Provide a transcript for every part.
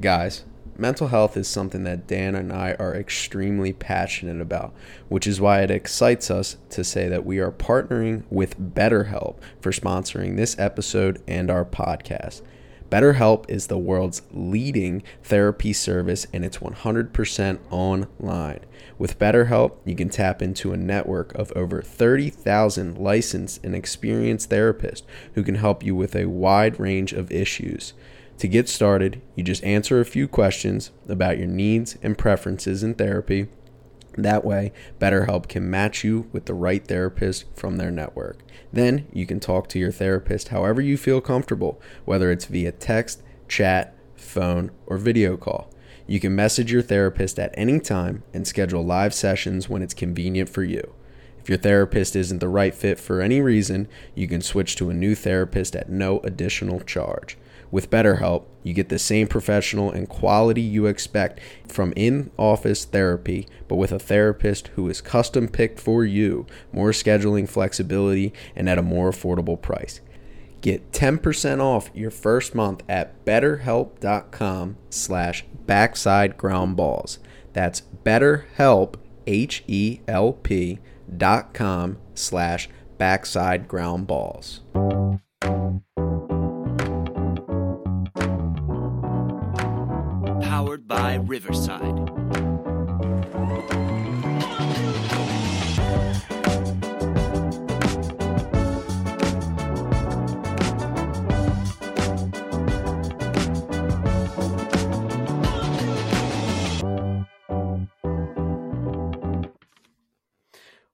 Guys, mental health is something that Dan and I are extremely passionate about, which is why it excites us to say that we are partnering with BetterHelp for sponsoring this episode and our podcast. BetterHelp is the world's leading therapy service and it's 100% online. With BetterHelp, you can tap into a network of over 30,000 licensed and experienced therapists who can help you with a wide range of issues. To get started, you just answer a few questions about your needs and preferences in therapy. That way, BetterHelp can match you with the right therapist from their network. Then you can talk to your therapist however you feel comfortable, whether it's via text, chat, phone, or video call. You can message your therapist at any time and schedule live sessions when it's convenient for you. If your therapist isn't the right fit for any reason, you can switch to a new therapist at no additional charge. With BetterHelp, you get the same professional and quality you expect from in office therapy, but with a therapist who is custom picked for you, more scheduling flexibility, and at a more affordable price. Get 10% off your first month at betterhelp.com slash backside ground balls. That's betterhelp, H-E-L-P dot com slash backside ground balls. Powered by Riverside.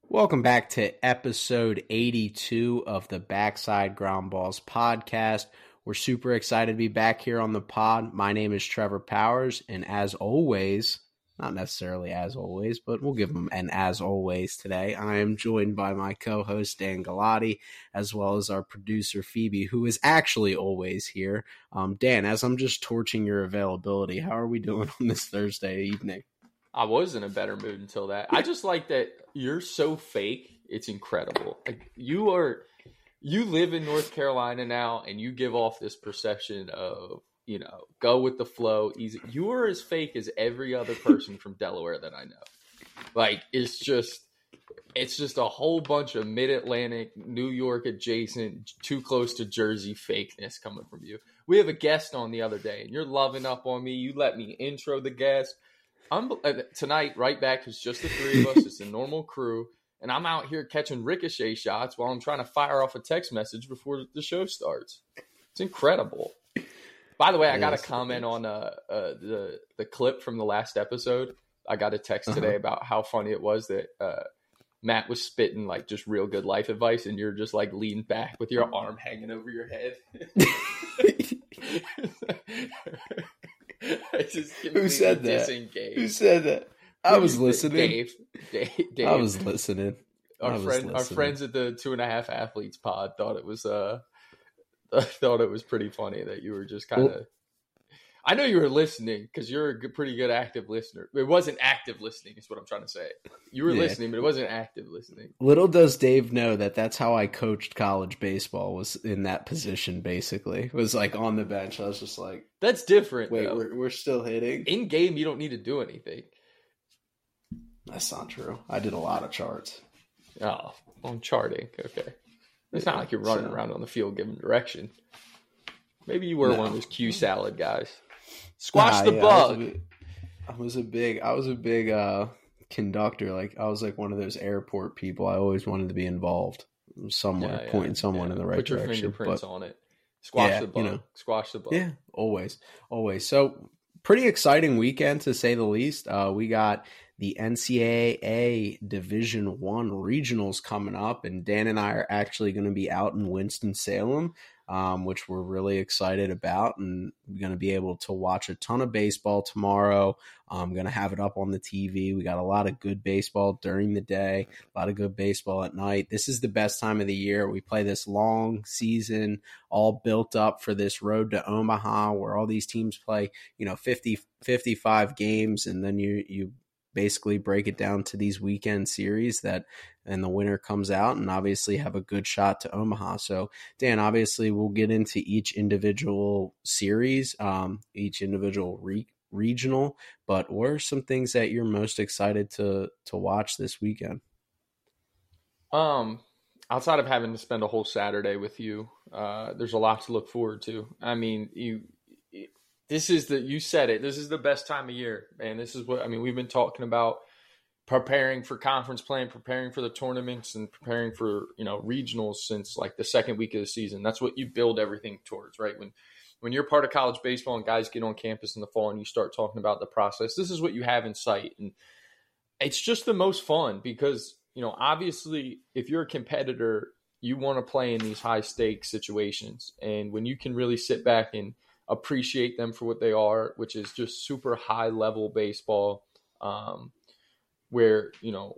Welcome back to episode 82 of the Backside Ground Balls podcast. We're super excited to be back here on the pod. My name is Trevor Powers, and as always, not necessarily as always, but we'll give them an as always today. I am joined by my co host, Dan Galati, as well as our producer, Phoebe, who is actually always here. Um, Dan, as I'm just torching your availability, how are we doing on this Thursday evening? I was in a better mood until that. I just like that you're so fake. It's incredible. Like you are you live in North Carolina now and you give off this perception of, you know, go with the flow, easy. You are as fake as every other person from Delaware that I know. Like it's just it's just a whole bunch of mid-Atlantic, New York adjacent, too close to Jersey fakeness coming from you. We have a guest on the other day and you're loving up on me. You let me intro the guest. I'm uh, tonight right back. It's just the three of us. It's a normal crew, and I'm out here catching ricochet shots while I'm trying to fire off a text message before the show starts. It's incredible. By the way, I got a comment on uh, uh, the the clip from the last episode. I got a text today Uh-huh. about how funny it was that uh, Matt was spitting like just real good life advice, and you're just like leaned back with your arm hanging over your head. I just Who said that? disengaged. Who said that? I was listening. Dave. Dave. Dave. I was listening. Our was friend, our friends at the Two and a Half Athletes Pod thought it was uh, thought it was pretty funny that you were just kind of. I know you were listening because you're a good, pretty good active listener. It wasn't active listening, is what I'm trying to say. You were Yeah. listening, but it wasn't active listening. Little does Dave know that that's how I coached college baseball. Was in that position basically. Was like on the bench. I was just like, That's different. wait, though. we're we're still hitting. in game, you don't need to do anything. That's not true. I did a lot of charts. Oh, on charting. Okay. It's not like you're running So- around on the field giving direction. Maybe you were No. one of those Q salad guys. Squash Nah, the yeah, I was bug. big- I was a big. I was a big uh, conductor. Like I was like one of those airport people. I always wanted to be involved somewhere, Yeah, pointing someone in the right direction. Put your direction. fingerprints but- on it. Squash the you know. Squash the bug. Yeah, always, always. So pretty exciting weekend to say the least. Uh, we got the NCAA Division One regionals coming up, and Dan and I are actually going to be out in Winston Salem, um, which we're really excited about, and we're going to be able to watch a ton of baseball tomorrow. I'm going to have it up on the TV. We got a lot of good baseball during the day, a lot of good baseball at night. This is the best time of the year. We play this long season, all built up for this road to Omaha, where all these teams play, you know, 50, 55 games, and then you you basically break it down to these weekend series that and the winner comes out and obviously have a good shot to Omaha. So Dan, obviously we'll get into each individual series, um, each individual re- regional, but what are some things that you're most excited to to watch this weekend? Um, outside of having to spend a whole Saturday with you, uh, there's a lot to look forward to. I mean, you, this is the you said it. This is the best time of year, man. This is what I mean. We've been talking about preparing for conference play, preparing for the tournaments, and preparing for you know regionals since like the second week of the season. That's what you build everything towards, right? When when you're part of college baseball and guys get on campus in the fall and you start talking about the process, this is what you have in sight, and it's just the most fun because you know obviously if you're a competitor, you want to play in these high stakes situations, and when you can really sit back and appreciate them for what they are, which is just super high level baseball. Um, where you know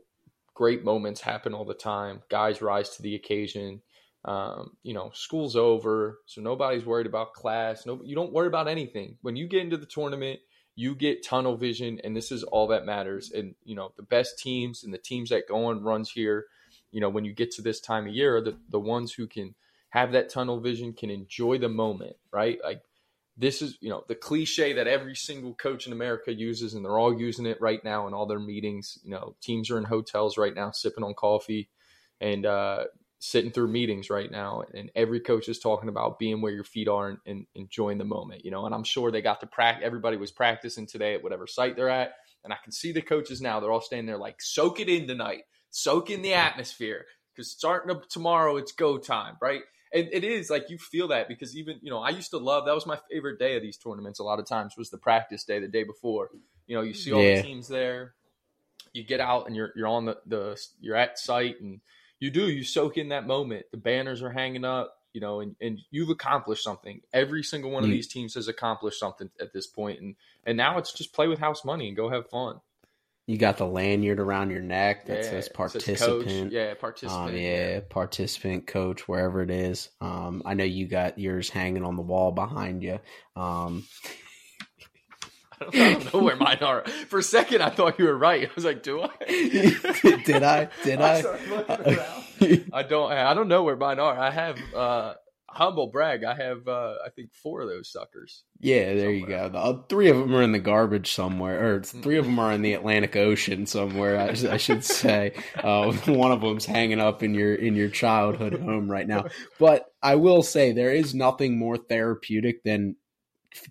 great moments happen all the time. Guys rise to the occasion. Um, you know, school's over, so nobody's worried about class. No, you don't worry about anything. When you get into the tournament, you get tunnel vision, and this is all that matters. And you know, the best teams and the teams that go on runs here, you know, when you get to this time of year, the the ones who can have that tunnel vision, can enjoy the moment, right? Like this is you know the cliche that every single coach in America uses, and they're all using it right now in all their meetings. You know, teams are in hotels right now, sipping on coffee, and uh, sitting through meetings right now, and every coach is talking about being where your feet are and, and enjoying the moment. You know, and I'm sure they got to practice. Everybody was practicing today at whatever site they're at, and I can see the coaches now. They're all standing there like, soak it in tonight, soak in the atmosphere, because starting up tomorrow, it's go time, right? And it is like you feel that because even you know I used to love that was my favorite day of these tournaments. A lot of times was the practice day, the day before. You know, you see all yeah. the teams there. You get out and you're you're on the the you're at site and you do you soak in that moment. The banners are hanging up, you know, and, and you've accomplished something. Every single one of mm. these teams has accomplished something at this point, and and now it's just play with house money and go have fun. You got the lanyard around your neck that yeah, says participant. Says yeah, participant. Um, yeah, yeah, participant, coach, wherever it is. Um, I know you got yours hanging on the wall behind you. Um, I, don't, I don't, know where mine are. For a second, I thought you were right. I was like, "Do I? Did I? Did I?" I, I don't. I don't know where mine are. I have. Uh, humble brag. I have, uh, I think, four of those suckers. Yeah, there somewhere. you go. The, uh, three of them are in the garbage somewhere, or three of them are in the Atlantic Ocean somewhere. I, I should say. Uh, one of them's hanging up in your in your childhood home right now. But I will say there is nothing more therapeutic than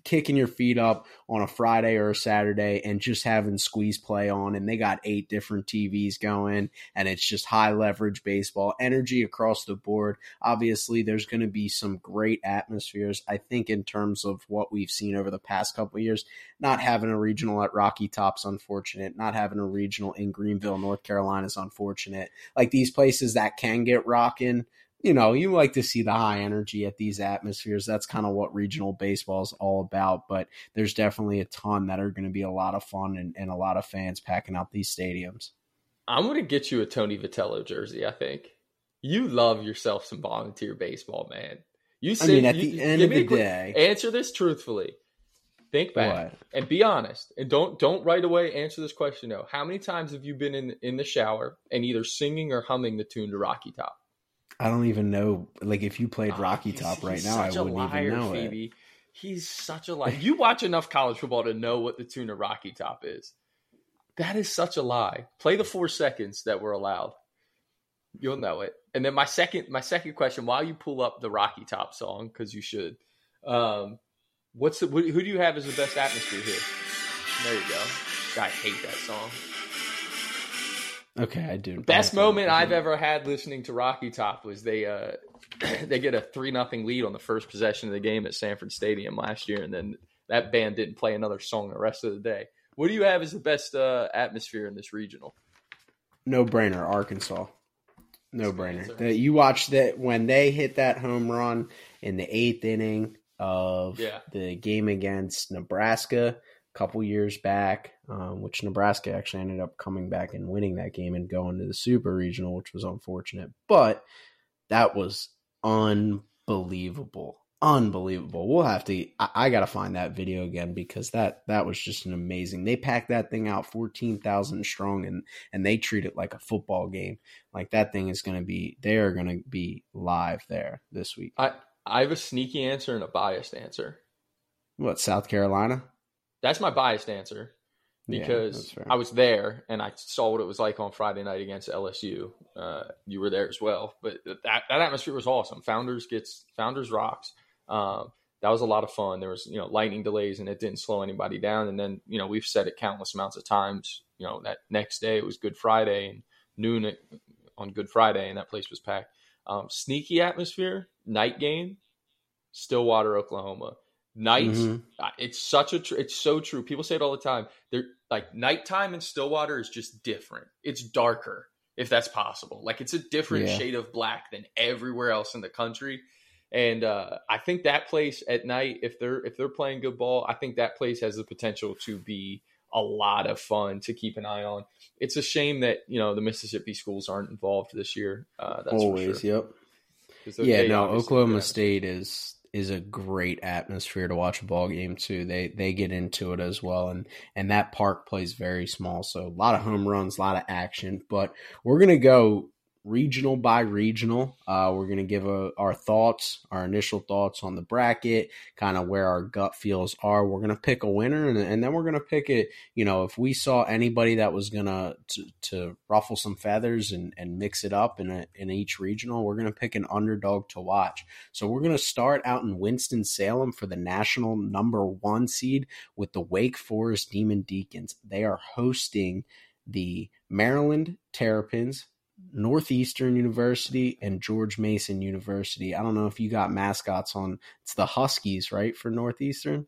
kicking your feet up on a Friday or a Saturday and just having squeeze play on. And they got eight different TVs going, and it's just high leverage baseball, energy across the board. Obviously, there's going to be some great atmospheres. I think, in terms of what we've seen over the past couple years, not having a regional at Rocky Top's unfortunate, not having a regional in Greenville, North Carolina is unfortunate. Like these places that can get rocking you know, you like to see the high energy at these atmospheres. That's kind of what regional baseball is all about. But there's definitely a ton that are going to be a lot of fun and, and a lot of fans packing out these stadiums. I'm going to get you a Tony Vitello jersey, I think. You love yourself some volunteer baseball, man. You say, I mean, at you, the end of the quick, day, answer this truthfully. Think back what? and be honest, and don't don't right away answer this question. No, how many times have you been in in the shower and either singing or humming the tune to Rocky Top? I don't even know. Like, if you played oh, Rocky Top right now, I wouldn't liar, even know Phoebe. it. He's such a lie. You watch enough college football to know what the tune of Rocky Top is. That is such a lie. Play the four seconds that were allowed. You'll know it. And then my second, my second question: While you pull up the Rocky Top song, because you should, um, what's the, who do you have as the best atmosphere here? There you go. I hate that song. Okay, I do. Best moment I've ever had listening to Rocky Top was they uh they get a three nothing lead on the first possession of the game at Sanford Stadium last year, and then that band didn't play another song the rest of the day. What do you have as the best uh, atmosphere in this regional? No brainer, Arkansas. No brainer. you watch that when they hit that home run in the eighth inning of yeah. the game against Nebraska a couple years back, um, which Nebraska actually ended up coming back and winning that game and going to the Super Regional, which was unfortunate. But that was unbelievable. unbelievable. We'll have to. I, I got to find that video again because that that was just an amazing. They packed that thing out fourteen thousand strong, and and they treat it like a football game. Like that thing is going to be. They are going to be live there this week. I I have a sneaky answer and a biased answer. What South Carolina? That's my biased answer because yeah, I was there and I saw what it was like on Friday night against LSU. Uh, you were there as well, but that that atmosphere was awesome. Founders gets Founders rocks. Um, that was a lot of fun. There was, you know, lightning delays and it didn't slow anybody down. And then, you know, we've said it countless amounts of times. You know, that next day it was Good Friday and noon on Good Friday, and that place was packed. Um, sneaky atmosphere, night game, Stillwater, Oklahoma. Nights, mm-hmm. it's such a, tr- it's so true. People say it all the time. They're like nighttime in Stillwater is just different. It's darker, if that's possible. Like it's a different yeah. shade of black than everywhere else in the country. And uh, I think that place at night, if they're if they're playing good ball, I think that place has the potential to be a lot of fun to keep an eye on. It's a shame that you know the Mississippi schools aren't involved this year. Uh, that's Always, sure. yep. Yeah, no, Oklahoma State is is a great atmosphere to watch a ball game too. They they get into it as well, and and that park plays very small, so a lot of home runs, a lot of action. But we're gonna go regional by regional. Uh, we're going to give a, our thoughts, our initial thoughts on the bracket, kind of where our gut feels are. We're going to pick a winner, and, and then we're going to pick it. You know, if we saw anybody that was going to to ruffle some feathers and, and mix it up in a, in each regional, we're going to pick an underdog to watch. So we're going to start out in Winston Salem for the national number one seed with the Wake Forest Demon Deacons. They are hosting the Maryland Terrapins Northeastern University and George Mason University. I don't know if you got mascots on. It's the Huskies, right, for Northeastern?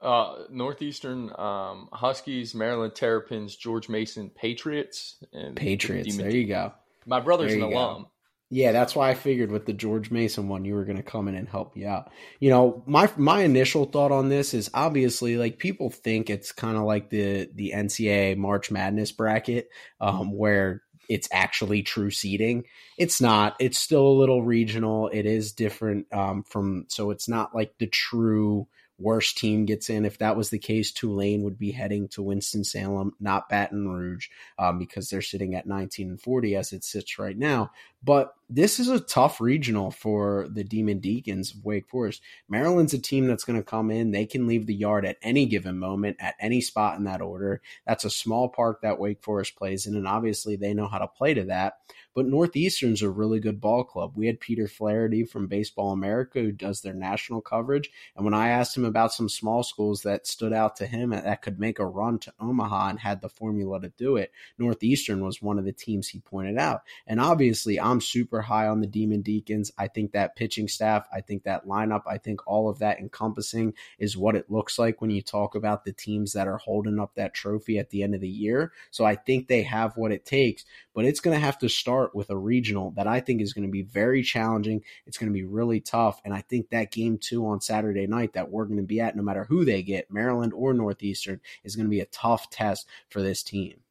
Uh, Northeastern um, Huskies, Maryland Terrapins, George Mason Patriots, and Patriots. There you go. My brother's an alum. Go. Yeah, that's why I figured with the George Mason one, you were going to come in and help me out. You know, my my initial thought on this is obviously like people think it's kind of like the the NCAA March Madness bracket, um, where it's actually true seeding. It's not. It's still a little regional. It is different um, from so it's not like the true worst team gets in. If that was the case, Tulane would be heading to Winston Salem, not Baton Rouge, um, because they're sitting at 19 and 40 as it sits right now. But this is a tough regional for the Demon Deacons of Wake Forest. Maryland's a team that's going to come in. They can leave the yard at any given moment, at any spot in that order. That's a small park that Wake Forest plays in, and obviously they know how to play to that. But Northeastern's a really good ball club. We had Peter Flaherty from Baseball America who does their national coverage. And when I asked him about some small schools that stood out to him that could make a run to Omaha and had the formula to do it, Northeastern was one of the teams he pointed out. And obviously, I'm super high on the Demon Deacons. I think that pitching staff, I think that lineup, I think all of that encompassing is what it looks like when you talk about the teams that are holding up that trophy at the end of the year. So I think they have what it takes, but it's going to have to start start with a regional that I think is going to be very challenging. It's going to be really tough. And I think that game two on Saturday night that we're going to be at, no matter who they get, Maryland or Northeastern, is going to be a tough test for this team.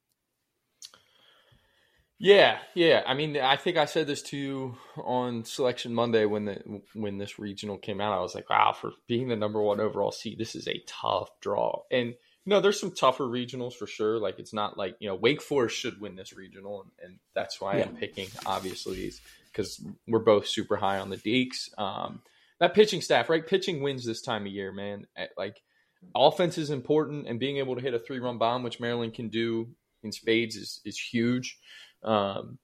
Yeah, yeah. I mean, I think I said this to you on Selection Monday when the when this regional came out. I was like, "Wow, for being the number one overall seed, this is a tough draw." And no, there's some tougher regionals for sure. Like it's not like you know Wake Forest should win this regional, and, and that's why yeah. I'm picking obviously because we're both super high on the Deeks. Um, that pitching staff, right? Pitching wins this time of year, man. Like offense is important, and being able to hit a three run bomb, which Maryland can do in spades, is is huge. Um,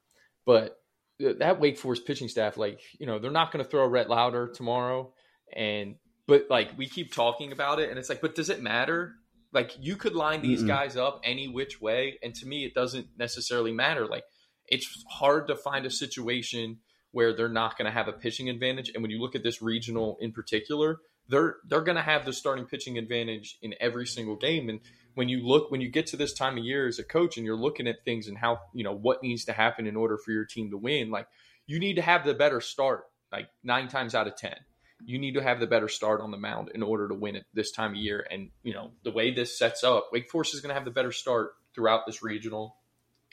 but that Wake Forest pitching staff, like you know, they're not going to throw Rhett Lowder tomorrow, and but like we keep talking about it, and it's like, but does it matter? Like you could line these Mm-mm. guys up any which way, and to me, it doesn't necessarily matter. Like it's hard to find a situation where they're not going to have a pitching advantage. And when you look at this regional in particular, they're they're going to have the starting pitching advantage in every single game. And when you look when you get to this time of year as a coach and you're looking at things and how you know what needs to happen in order for your team to win, like you need to have the better start like nine times out of ten you need to have the better start on the mound in order to win it this time of year. And you know the way this sets up, Wake Forest is going to have the better start throughout this regional.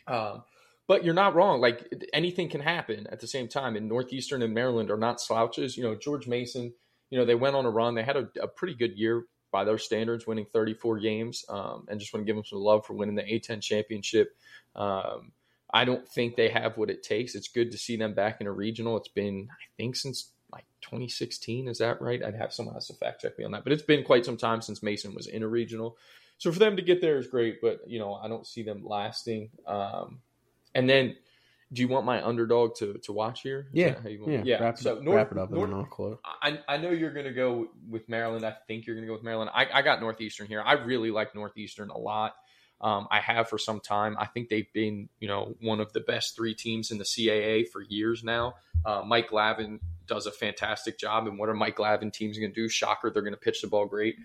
Um, but you're not wrong. Like anything can happen at the same time. And Northeastern and Maryland are not slouches. You know George Mason you know, they went on a run. They had a, a pretty good year by their standards, winning 34 games, um, and just want to give them some love for winning the A10 championship. Um, I don't think they have what it takes. It's good to see them back in a regional. It's been, I think, since like 2016. Is that right? I'd have someone else to fact check me on that, but it's been quite some time since Mason was in a regional. So for them to get there is great, but you know I don't see them lasting. Um, and then, do you want my underdog to to watch here? Is Yeah, yeah, yeah. Wrap it, so up, North, wrap it up, North, and then I'll close. I, I know you're going to go with Maryland. I think you're going to go with Maryland. I, I got Northeastern here. I really like Northeastern a lot. Um, I have for some time. I think they've been, you know, one of the best three teams in the CAA for years now. Uh, Mike Glavine does a fantastic job. And what are Mike Glavine teams going to do? Shocker, they're going to pitch the ball great.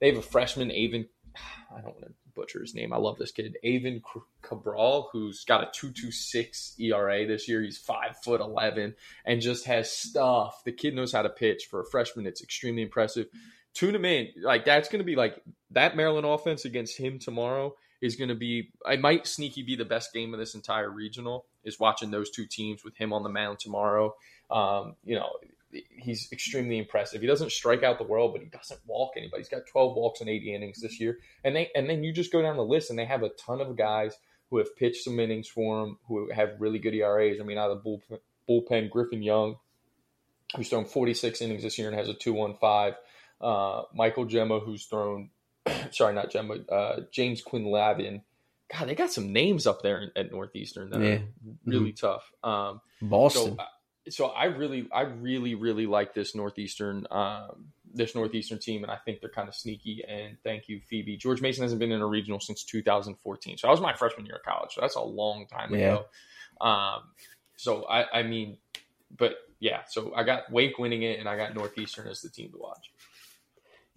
They have a freshman, Avon. I don't want to butcher his name. I love this kid, Aiven Cabral, who's got a two two six ERA this year. He's five foot eleven and just has stuff. The kid knows how to pitch for a freshman. It's extremely impressive. Tune him in. Like that's going to be like that Maryland offense against him tomorrow is going to be. I might sneaky be the best game of this entire regional. Is watching those two teams with him on the mound tomorrow. Um, you know, he's extremely impressive. He doesn't strike out the world, but he doesn't walk anybody. He's got 12 walks in 80 innings this year. And they and then you just go down the list and they have a ton of guys who have pitched some innings for him, who have really good ERAs. I mean, out of the bullpen, bullpen Griffin Young, who's thrown 46 innings this year and has a 2.15. Uh, Michael Gemma, who's thrown, sorry, not Gemma, uh, James Quinn Lavin. God, they got some names up there at Northeastern that Yeah. are really tough. Um, Boston. so, so I really, I really, really like this northeastern, um, this northeastern team, and I think they're kind of sneaky. And thank you, Phoebe. George Mason hasn't been in a regional since 2014, so that was my freshman year of college. So that's a long time ago. Um, so I, I mean, but yeah, so I got Wake winning it, and I got Northeastern as the team to watch.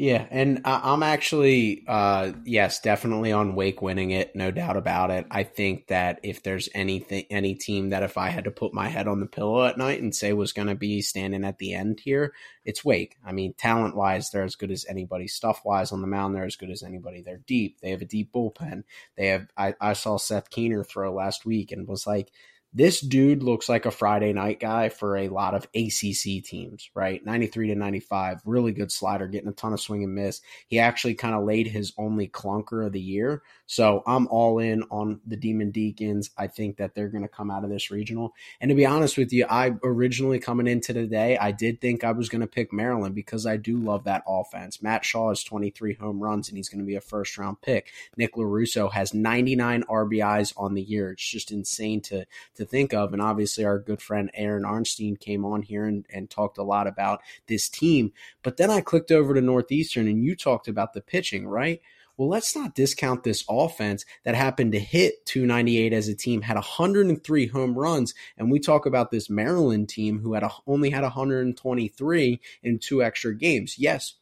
Yeah, and I'm actually, uh, yes, definitely on Wake winning it, no doubt about it. I think that if there's anything, any team that if I had to put my head on the pillow at night and say was going to be standing at the end here, it's Wake. I mean, talent wise, they're as good as anybody. Stuff wise on the mound, they're as good as anybody. They're deep. They have a deep bullpen. They have. I, I saw Seth Keener throw last week and was like, this dude looks like a Friday night guy for a lot of ACC teams, right? 93 to 95, really good slider, getting a ton of swing and miss. He actually kind of laid his only clunker of the year. So I'm all in on the Demon Deacons. I think that they're going to come out of this regional. And to be honest with you, I originally coming into today, I did think I was going to pick Maryland because I do love that offense. Matt Shaw has 23 home runs and he's going to be a first round pick. Nick Lorusso has 99 RBIs on the year. It's just insane to, to think of. And obviously, our good friend Aaron Arnstein came on here and, and talked a lot about this team. But then I clicked over to Northeastern and you talked about the pitching, right? Well, let's not discount this offense that happened to hit 298 as a team, had 103 home runs. And we talk about this Maryland team who had a, only had 123 in two extra games. Yes,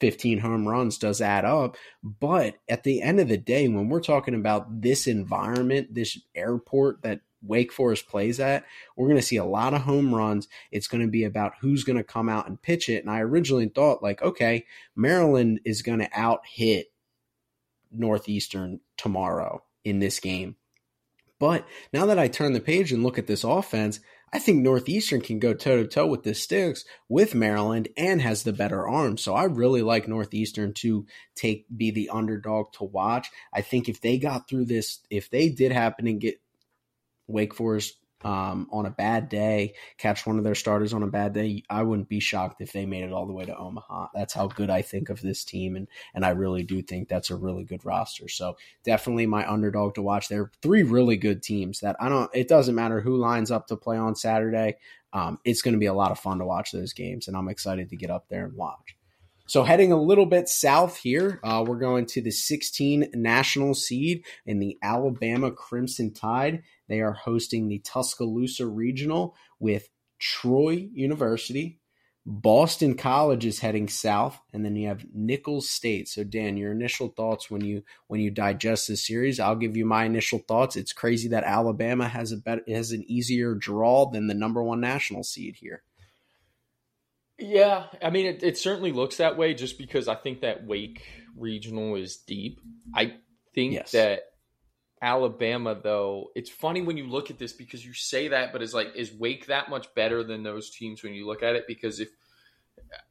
15 home runs does add up. But at the end of the day, when we're talking about this environment, this airport that Wake Forest plays at, we're going to see a lot of home runs. It's going to be about who's going to come out and pitch it. And I originally thought, like, okay, Maryland is going to out hit Northeastern tomorrow in this game. But now that I turn the page and look at this offense, I think Northeastern can go toe to toe with the sticks with Maryland and has the better arm. So I really like Northeastern to take be the underdog to watch. I think if they got through this, if they did happen and get Wake Forest um, on a bad day, catch one of their starters on a bad day, I wouldn't be shocked if they made it all the way to Omaha. That's how good I think of this team, and and I really do think that's a really good roster. So definitely my underdog to watch. There are three really good teams that I don't. It doesn't matter who lines up to play on Saturday. Um, it's going to be a lot of fun to watch those games, and I'm excited to get up there and watch. So heading a little bit south here, uh, we're going to the 16 national seed in the Alabama Crimson Tide. They are hosting the Tuscaloosa Regional with Troy University. Boston College is heading south, and then you have Nicholls State. So, Dan, your initial thoughts when you when you digest this series? I'll give you my initial thoughts. It's crazy that Alabama has a better has an easier draw than the number one national seed here. Yeah, I mean, it, it certainly looks that way just because I think that Wake regional is deep. I think Yes. that Alabama, though, it's funny when you look at this because you say that, but it's like, is Wake that much better than those teams when you look at it? Because if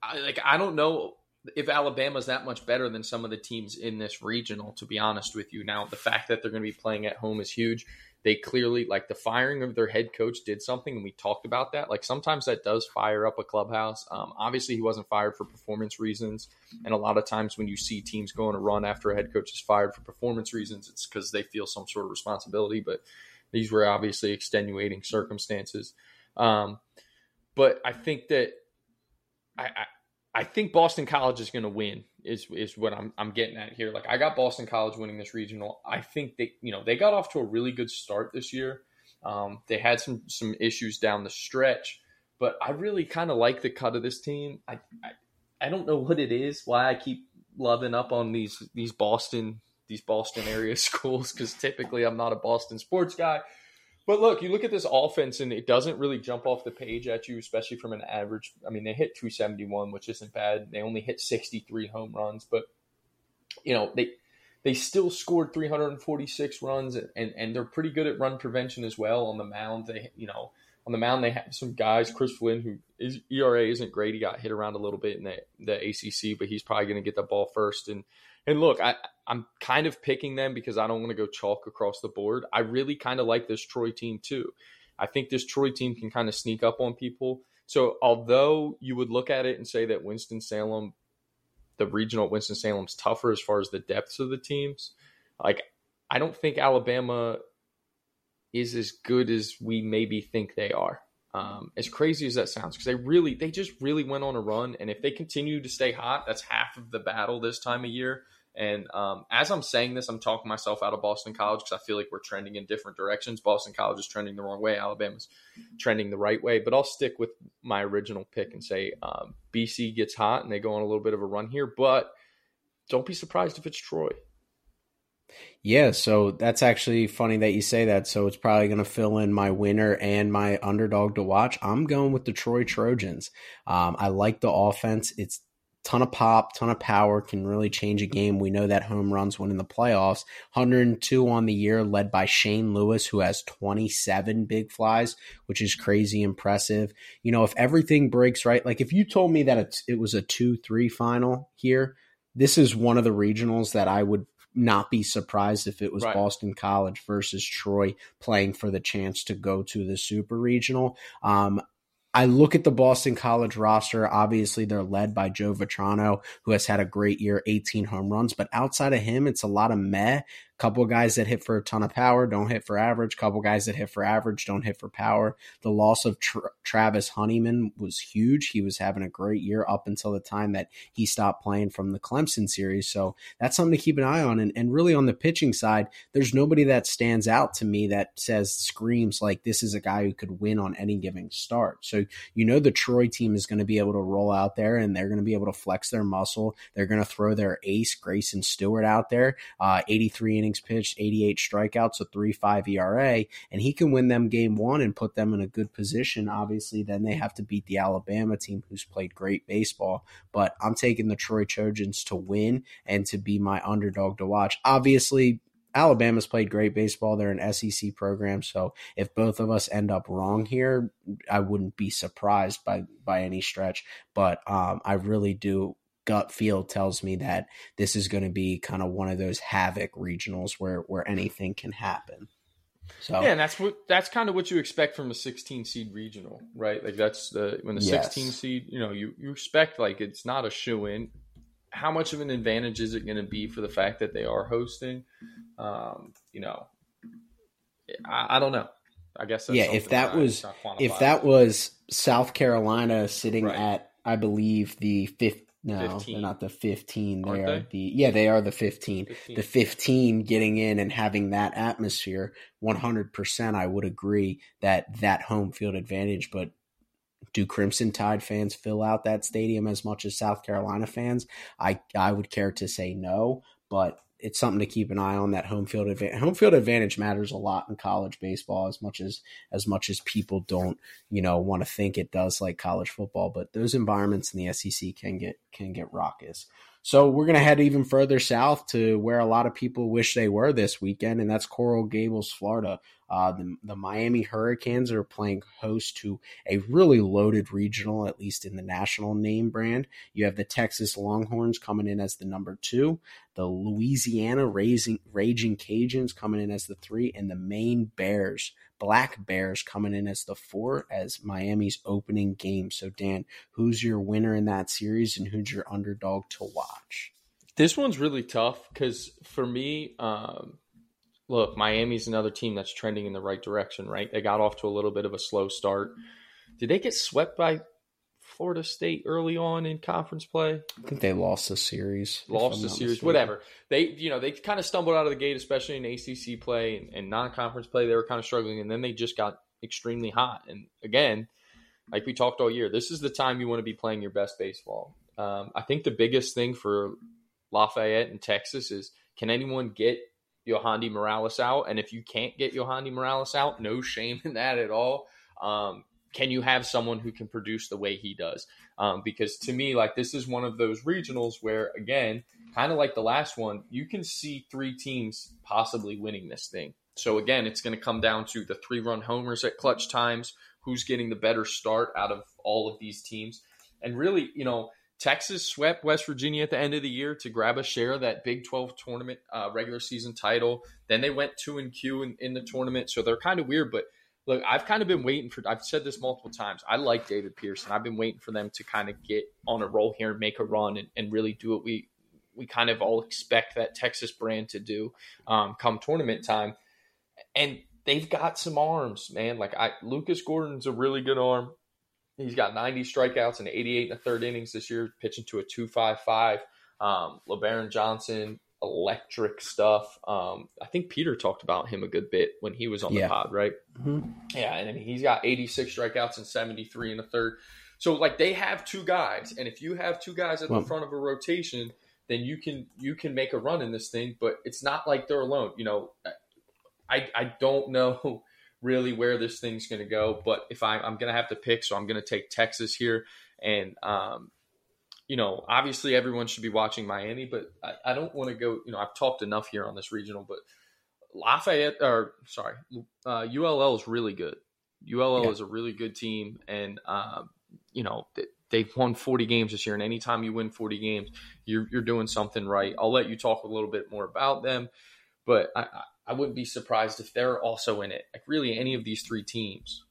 I, like I don't know if Alabama's that much better than some of the teams in this regional. To be honest with you, now the fact that they're going to be playing at home is huge. They clearly like the firing of their head coach did something, and we talked about that. Like sometimes that does fire up a clubhouse. Um, obviously, he wasn't fired for performance reasons, and a lot of times when you see teams go on a run after a head coach is fired for performance reasons, it's because they feel some sort of responsibility. But these were obviously extenuating circumstances. Um, but I think that I, I I think Boston College is going to win. Is is what I'm I'm getting at here. Like I got Boston College winning this regional. I think they you know they got off to a really good start this year. Um, they had some some issues down the stretch, but I really kind of like the cut of this team. I, I I don't know what it is. Why I keep loving up on these these Boston these Boston area schools because typically I'm not a Boston sports guy. But look, you look at this offense and it doesn't really jump off the page at you, especially from an average. I mean, they hit 271, which isn't bad. They only hit 63 home runs, but you know, they they still scored 346 runs and, and, they're pretty good at run prevention as well on the mound. They, you know, on the mound they have some guys, Chris Flynn, who is ERA isn't great. He got hit around a little bit in the, the ACC, but he's probably going to get the ball first. And and look, I, I'm kind of picking them because I don't want to go chalk across the board. I really kind of like this Troy team too. I think this Troy team can kind of sneak up on people. So although you would look at it and say that Winston Salem, the regional Winston Salem's tougher as far as the depths of the teams, like I don't think Alabama is as good as we maybe think they are. Um, as crazy as that sounds, because they really, they just really went on a run, and if they continue to stay hot, that's half of the battle this time of year. And um, as I'm saying this, I'm talking myself out of Boston College because I feel like we're trending in different directions. Boston College is trending the wrong way. Alabama's trending the right way. But I'll stick with my original pick and say um, BC gets hot and they go on a little bit of a run here. But don't be surprised if it's Troy. Yeah, so that's actually funny that you say that. So it's probably going to fill in my winner and my underdog to watch. I'm going with the Troy Trojans. Um, I like the offense. It's ton of pop, ton of power, can really change a game. We know that home runs win in the playoffs. 102 on the year, led by Shane Lewis, who has 27 big flies, which is crazy impressive. You know, if everything breaks right, like if you told me that it was a 2 3 final here, this is one of the regionals that I would not be surprised if it was right. Boston College versus Troy playing for the chance to go to the Super Regional. Um, I look at the Boston College roster. Obviously, they're led by Joe Vetrano, who has had a great year, 18 home runs. But outside of him, it's a lot of meh couple guys that hit for a ton of power don't hit for average. Couple guys that hit for average don't hit for power. The loss of Tra- travis honeyman was huge. He was having a great year up until the time that he stopped playing from the clemson series. So that's something to keep an eye on. And, and really on the pitching side there's nobody that stands out to me that says screams like this is a guy who could win on any given start. So you know the troy team is going to be able to roll out there and they're going to be able to flex their muscle. They're going to throw their ace grayson stewart out there. Uh, 83 innings innings pitched, 88 strikeouts, a 3.5 ERA, and he can win them game one and put them in a good position. Obviously, then they have to beat the Alabama team, who's played great baseball. But I'm taking the Troy Trojans to win and to be my underdog to watch. Obviously, Alabama's played great baseball. They're an SEC program, so if both of us end up wrong here, I wouldn't be surprised by by any stretch. But um, I really do gut feel tells me that this is going to be kind of one of those havoc regionals where where anything can happen. So yeah, and that's what that's kind of what you expect from a 16 seed regional, right? Like that's the when the yes. 16 seed, you know, you you expect like it's not a shoe in. How much of an advantage is it going to be for the fact that they are hosting? Um, you know, I, I don't know. I guess yeah. If that was if that was South Carolina sitting right. at I believe the fifth no, 15. they're not the 15. They Aren't are they? the yeah, they are the 15. 15. The 15 getting in and having that atmosphere. 100% I would agree that that home field advantage, but do Crimson Tide fans fill out that stadium as much as South Carolina fans? I I would care to say no, but it's something to keep an eye on. That home field advantage, home field advantage matters a lot in college baseball, as much as as much as people don't, you know, want to think it does like college football. But those environments in the SEC can get can get raucous. So we're going to head even further south to where a lot of people wish they were this weekend, and that's Coral Gables, Florida. Uh, the, the Miami Hurricanes are playing host to a really loaded regional, at least in the national name brand. You have the Texas Longhorns coming in as the number two, the Louisiana Raging, Raging Cajuns coming in as the three, and the Maine Bears, Black Bears coming in as the four as Miami's opening game. So, Dan, who's your winner in that series and who's your underdog to watch? This one's really tough because for me, um, look, Miami's another team that's trending in the right direction, right? They got off to a little bit of a slow start. Did they get swept by Florida State early on in conference play? I think they lost the series. Lost the series, mistaken. whatever. They, you know, they kind of stumbled out of the gate, especially in ACC play and, and non-conference play. They were kind of struggling, and then they just got extremely hot. And again, like we talked all year, this is the time you want to be playing your best baseball. Um, I think the biggest thing for Lafayette and Texas is can anyone get Yohandy Morales out. And if you can't get Yohandy Morales out, no shame in that at all. Um, can you have someone who can produce the way he does? Um, because to me, like this is one of those regionals where, again, kind of like the last one, you can see three teams possibly winning this thing. So again, it's going to come down to the three run homers at clutch times, who's getting the better start out of all of these teams. And really, you know, Texas swept West Virginia at the end of the year to grab a share of that Big 12 tournament uh, regular season title. Then they went 2 and Q in, in the tournament. So they're kind of weird. But look, I've kind of been waiting for, I've said this multiple times. I like David Pearson. I've been waiting for them to kind of get on a roll here and make a run and, and really do what we, we kind of all expect that Texas brand to do um, come tournament time. And they've got some arms, man. Like I, Lucas Gordon's a really good arm. He's got 90 strikeouts and 88 in the third innings this year, pitching to a 2.55. Um, Lebarron Johnson, electric stuff. Um, I think Peter talked about him a good bit when he was on yeah. the pod, right? Mm-hmm. Yeah, and he's got 86 strikeouts and 73 in the third. So like they have two guys, and if you have two guys at well, the front of a rotation, then you can you can make a run in this thing. But it's not like they're alone. You know, I I don't know really where this thing's going to go. But if I, I'm going to have to pick, so I'm going to take Texas here. And, um, you know, obviously everyone should be watching Miami, but I, I don't want to go, you know, I've talked enough here on this regional, but Lafayette, or sorry, uh, ULL is really good. ULL yeah. is a really good team. And, um, you know, they've won 40 games this year. And anytime you win 40 games, you're, you're doing something right. I'll let you talk a little bit more about them. But I, I wouldn't be surprised if they're also in it. Like really any of these three teams.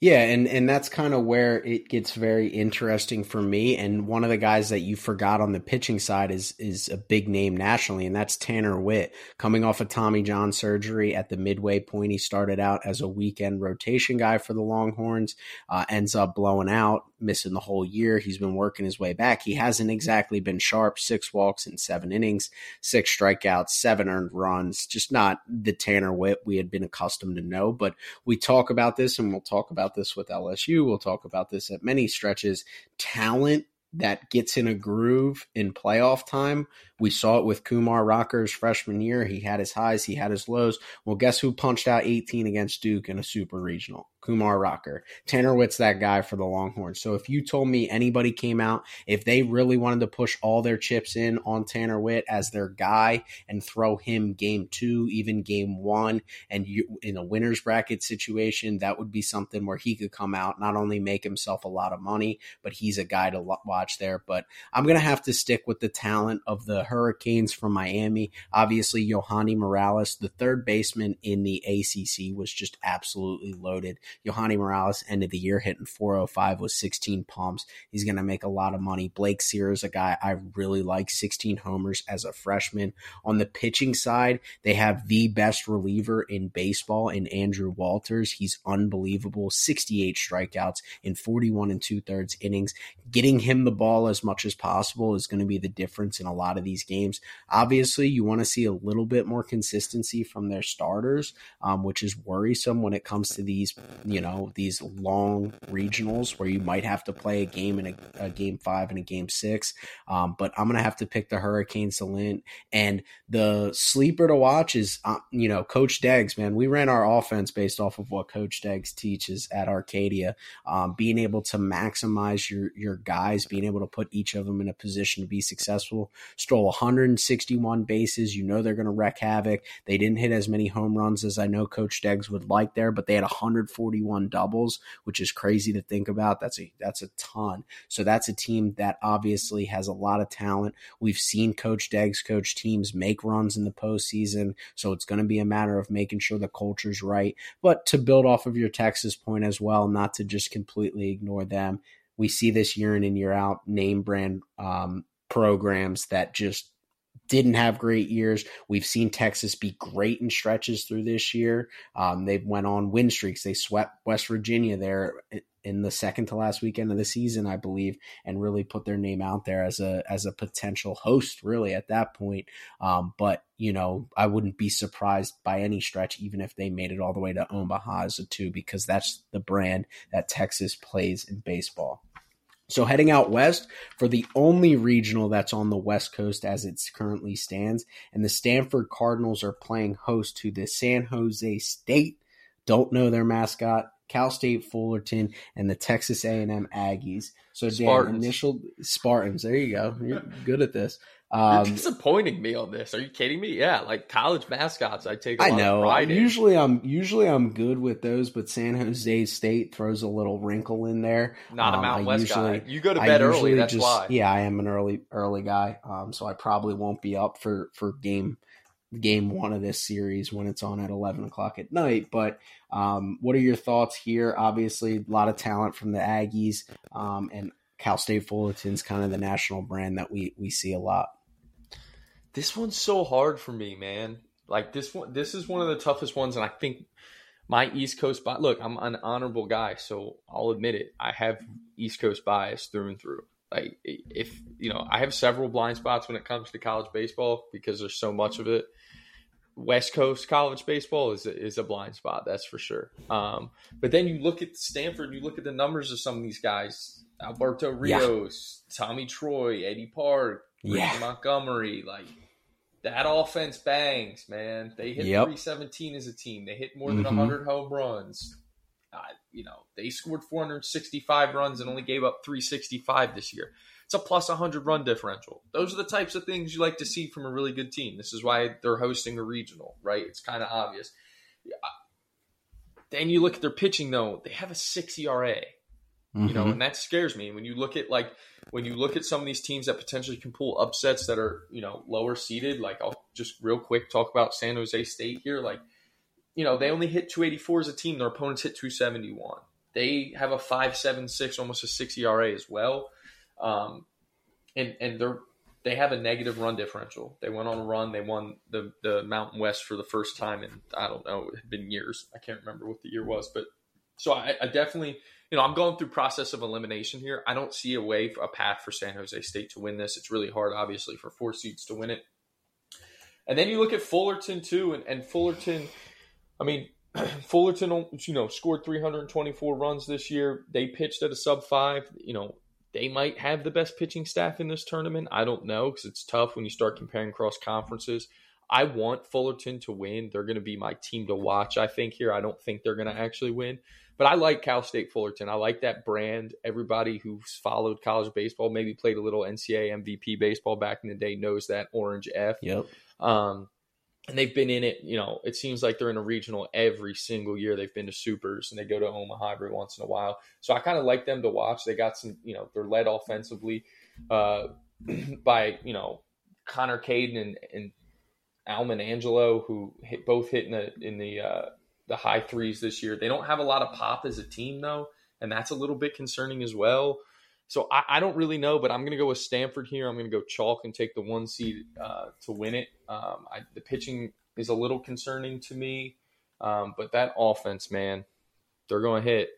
Yeah, and and that's kind of where it gets very interesting for me. And one of the guys that you forgot on the pitching side is is a big name nationally, and that's Tanner Witt, coming off of Tommy John surgery at the midway point. He started out as a weekend rotation guy for the Longhorns, uh, ends up blowing out, missing the whole year. He's been working his way back. He hasn't exactly been sharp. Six walks in seven innings, six strikeouts, seven earned runs. Just not the Tanner Witt we had been accustomed to know. But we talk about this, and we'll talk about this with LSU. We'll talk about this at many stretches. Talent that gets in a groove in playoff time. We saw it with Kumar Rocker's freshman year. He had his highs, he had his lows. Well, guess who punched out 18 against Duke in a super regional? Kumar Rocker. Tanner Witt's that guy for the Longhorns. So if you told me anybody came out, if they really wanted to push all their chips in on Tanner Witt as their guy and throw him game two, even game one, and you in a winner's bracket situation, that would be something where he could come out, not only make himself a lot of money, but he's a guy to watch there. But I'm going to have to stick with the talent of the Hurricanes from Miami. Obviously, Yohandy Morales, the third baseman in the ACC, was just absolutely loaded. Yohandy Morales ended the year hitting 405 with 16 pumps. He's going to make a lot of money. Blake Cyr, a guy I really like, 16 homers as a freshman. On the pitching side, they have the best reliever in baseball in Andrew Walters. He's unbelievable, 68 strikeouts in 41 and two thirds innings. Getting him the ball as much as possible is going to be the difference in a lot of these games. Obviously, you want to see a little bit more consistency from their starters, um, which is worrisome when it comes to these you know these long regionals where you might have to play a game in a, a game five and a game six. Um, but I'm gonna have to pick the Hurricanes to win. And the sleeper to watch is uh, you know Coach Deggs. Man, we ran our offense based off of what Coach Deggs teaches at Acadiana. Um, being able to maximize your your guys, being able to put each of them in a position to be successful. Stole 161 bases. You know they're gonna wreck havoc. They didn't hit as many home runs as I know Coach Deggs would like there, but they had 141 doubles, which is crazy to think about. That's a that's a ton. So that's a team that obviously has a lot of talent. We've seen Coach Deggs coach teams make runs in the postseason, so it's going to be a matter of making sure the culture's right. But to build off of your Texas point as well, not to just completely ignore them. We see this year in and year out name brand um, programs that just didn't have great years. We've seen Texas be great in stretches through this year. Um, they went on win streaks. They swept West Virginia there in the second to last weekend of the season, I believe, and really put their name out there as a as a potential host. Really, at that point, um, but you know, I wouldn't be surprised by any stretch, even if they made it all the way to Omaha as a two, because that's the brand that Texas plays in baseball. So heading out west for the only regional that's on the west coast as it currently stands, and the Stanford Cardinals are playing host to the San Jose State. Don't know their mascot. Cal State Fullerton and the Texas A&M Aggies. So Dan, initial Spartans. There you go. You're good at this. Um, You're disappointing me on this. Are you kidding me? Yeah, like college mascots, I take. I know. usually, I'm usually I'm good with those, but San Jose State throws a little wrinkle in there. Not um, a Mountain West usually, guy. You go to bed early. That's just, why. Yeah, I am an early early guy. Um, so I probably won't be up for for game game one of this series when it's on at 11 o'clock at night. But um, what are your thoughts here? Obviously, a lot of talent from the Aggies, um, and Cal State Fullerton's kind of the national brand that we we see a lot. This one's so hard for me, man. Like this one, this is one of the toughest ones, and I think my East Coast bias. Look, I'm an honorable guy, so I'll admit it. I have East Coast bias through and through. Like if you know, I have several blind spots when it comes to college baseball because there's so much of it. West Coast college baseball is a, is a blind spot, that's for sure. Um, but then you look at Stanford, you look at the numbers of some of these guys: Alberto Rios, yeah. Tommy Troy, Eddie Park, yeah. Montgomery. Like that offense bangs, man. They hit yep. 317 as a team. They hit more than mm-hmm. 100 home runs. Uh, you know, they scored 465 runs and only gave up 365 this year. It's a plus 100 run differential. Those are the types of things you like to see from a really good team. This is why they're hosting a regional, right? It's kind of obvious. Then you look at their pitching, though. They have a six ERA. Mm-hmm. You know, mm-hmm. and that scares me when you look at like when you look at some of these teams that potentially can pull upsets that are you know lower seeded. Like I'll just real quick talk about San Jose State here. Like you know they only hit 284 as a team. Their opponents hit 271. They have a five seven six, almost a six ERA as well. Um, and and they're they have a negative run differential. They went on a run. They won the the Mountain West for the first time in I don't know. It had been years. I can't remember what the year was, but so I, I definitely you know, I'm going through process of elimination here. I don't see a way, a path for San Jose State to win this. It's really hard, obviously, for four seeds to win it. And then you look at Fullerton too, and, and Fullerton. I mean, Fullerton, you know, scored 324 runs this year. They pitched at a sub five. You know, they might have the best pitching staff in this tournament. I don't know because it's tough when you start comparing cross conferences. I want Fullerton to win. They're going to be my team to watch. I think here. I don't think they're going to actually win, but I like Cal State Fullerton. I like that brand. Everybody who's followed college baseball, maybe played a little NCAA MVP baseball back in the day, knows that orange F. Yep. Um, and they've been in it. You know, it seems like they're in a regional every single year. They've been to supers and they go to Omaha every once in a while. So I kind of like them to watch. They got some. You know, they're led offensively uh, by you know Connor Caden and, and Alman Angelo, who hit, both hit in the in the uh, the high threes this year. They don't have a lot of pop as a team though, and that's a little bit concerning as well. So I, I don't really know, but I'm going to go with Stanford here. I'm going to go chalk and take the one seed uh, to win it. Um, I, the pitching is a little concerning to me, um, but that offense, man, they're going to hit.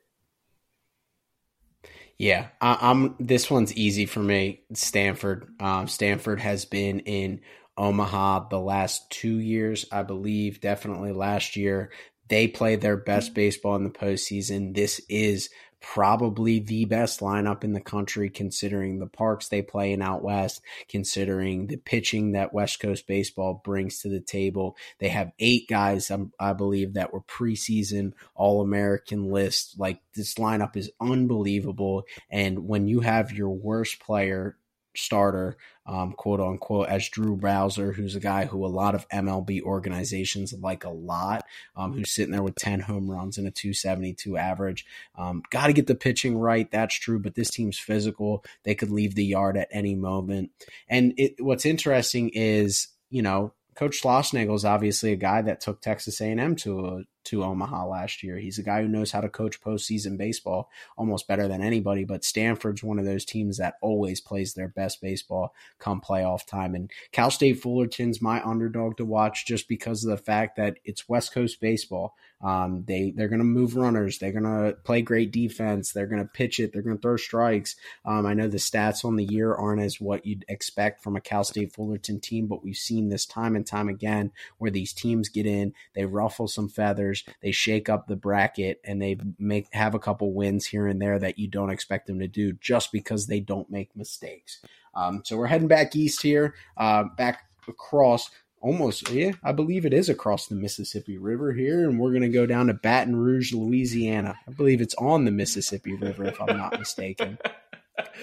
Yeah, I, am This one's easy for me. Stanford. Um, Stanford has been in Omaha the last two years, I believe. Definitely last year they play their best baseball in the postseason. This is probably the best lineup in the country, considering the parks they play in out west, considering the pitching that West Coast baseball brings to the table. They have eight guys, um, I believe, that were preseason All American list. Like this lineup is unbelievable. And when you have your worst player starter, um, quote unquote, as Drew Bowser, who's a guy who a lot of MLB organizations like a lot, um, who's sitting there with 10 home runs and a 272 average. Um, Got to get the pitching right. That's true, but this team's physical. They could leave the yard at any moment. And it, what's interesting is, you know, Coach Schlossnagle is obviously a guy that took Texas A&M to a to Omaha last year. He's a guy who knows how to coach postseason baseball almost better than anybody. But Stanford's one of those teams that always plays their best baseball come playoff time. And Cal State Fullerton's my underdog to watch just because of the fact that it's West Coast baseball. Um, they they're going to move runners. They're going to play great defense. They're going to pitch it. They're going to throw strikes. Um, I know the stats on the year aren't as what you'd expect from a Cal State Fullerton team, but we've seen this time and time again where these teams get in, they ruffle some feathers they shake up the bracket and they make have a couple wins here and there that you don't expect them to do just because they don't make mistakes. Um, so we're heading back east here, uh, back across almost yeah i believe it is across the mississippi river here and we're going to go down to baton rouge louisiana i believe it's on the mississippi river if i'm not mistaken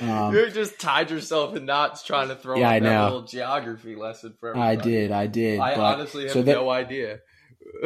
um, you just tied yourself in knots trying to throw yeah, I know. little geography lesson for everybody. I did, I did. I honestly have so that, no idea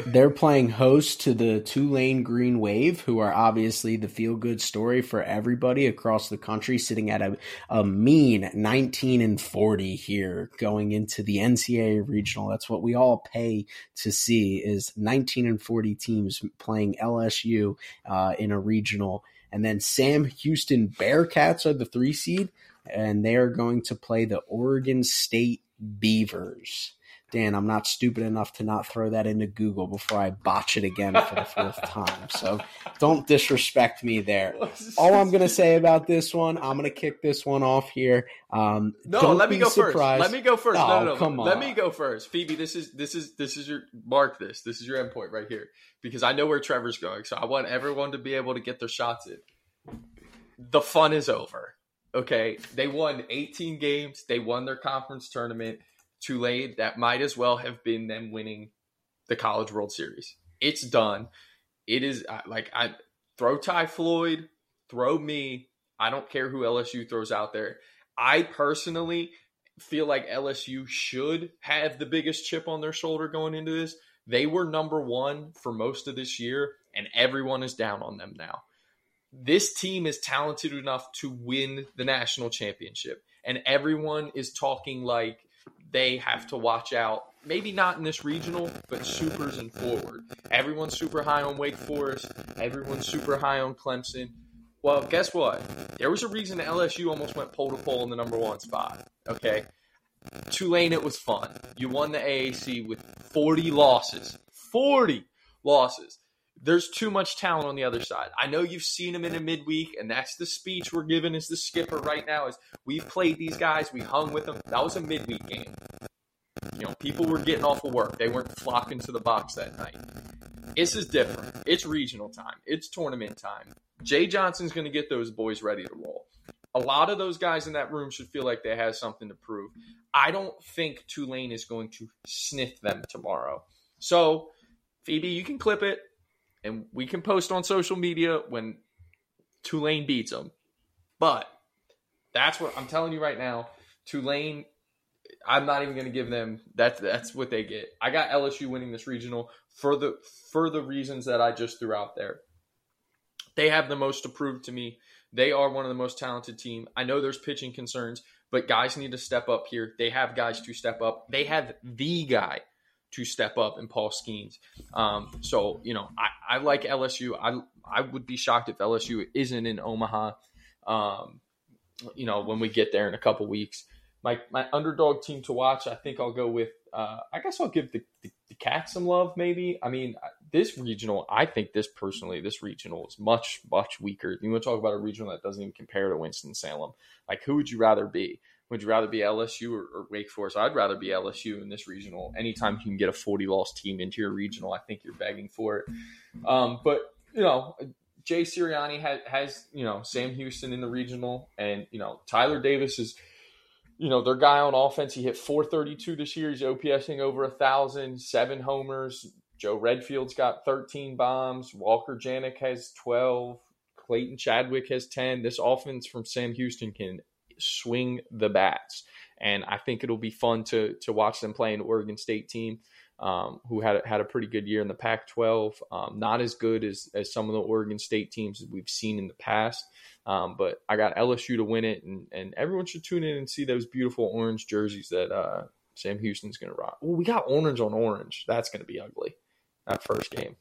they're playing host to the Tulane Green Wave, who are obviously the feel good story for everybody across the country, sitting at a, a mean 19 and 40 here going into the NCAA regional. That's what we all pay to see is 19 and 40 teams playing LSU uh, in a regional. And then Sam Houston Bearcats are the three seed, and they are going to play the Oregon State Beavers. Dan, I'm not stupid enough to not throw that into Google before I botch it again for the fourth time. So don't disrespect me there. All I'm going to say about this one, I'm going to kick this one off here. Um, no, let me go surprised. first. Let me go first. Oh, no, no, no. Come on. Let me go first. Phoebe, this is this is this is your mark this. This is your endpoint right here. Because I know where Trevor's going. So I want everyone to be able to get their shots in. The fun is over. Okay. They won 18 games. They won their conference tournament Tulane, that might as well have been them winning the College World Series. It's done. It is uh, like I throw Ty Floyd, throw me. I don't care who LSU throws out there. I personally feel like LSU should have the biggest chip on their shoulder going into this. They were number one for most of this year, and everyone is down on them now. This team is talented enough to win the national championship, and everyone is talking like they have to watch out. Maybe not in this regional, but supers and forward. Everyone's super high on Wake Forest. Everyone's super high on Clemson. Well, guess what? There was a reason LSU almost went pole to pole in the number one spot. Okay. Tulane, it was fun. You won the AAC with 40 losses. 40 losses there's too much talent on the other side. I know you've seen them in a midweek, and that's the speech we're giving as the skipper right now. Is we've played these guys, we hung with them. That was a midweek game. You know, people were getting off of work; they weren't flocking to the box that night. This is different. It's regional time. It's tournament time. Jay Johnson's going to get those boys ready to roll. A lot of those guys in that room should feel like they have something to prove. I don't think Tulane is going to sniff them tomorrow. So, Phoebe, you can clip it and we can post on social media when Tulane beats them. But that's what I'm telling you right now. Tulane, I'm not even going to give them that's that's what they get. I got LSU winning this regional for the for the reasons that I just threw out there. They have the most to prove to me. They are one of the most talented team. I know there's pitching concerns, but guys need to step up here. They have guys to step up. They have the guy to step up in Paul Skenes. Um, so you know, I, I like LSU. I I would be shocked if LSU isn't in Omaha. Um, you know, when we get there in a couple weeks, my my underdog team to watch. I think I'll go with. Uh, I guess I'll give the, the, the Cats some love. Maybe. I mean, this regional. I think this personally, this regional is much much weaker. You want to talk about a regional that doesn't even compare to Winston Salem? Like, who would you rather be? Would you rather be LSU or, or, Wake Forest? I'd rather be LSU in this regional. Anytime you can get a 40 loss team into your regional, I think you're begging for it. Um, but, you know, Jay Sirianni has, has, you know, Sam Houston in the regional, and, you know, Tyler Davis is, you know, their guy on offense. He hit 432 this year. He's OPSing over a thousand, seven homers. Joe Redfield's got 13 bombs. Walker Janek has 12. Clayton Chadwick has 10. This offense from Sam Houston can swing the bats. And I think it'll be fun to to watch them play an Oregon State team um, who had had a pretty good year in the Pac-12. Um, not as good as as some of the Oregon State teams we've seen in the past, um, but I got LSU to win it, and and everyone should tune in and see those beautiful orange jerseys that uh, Sam Houston's going to rock. Well, we got orange on orange. That's going to be ugly. That first game.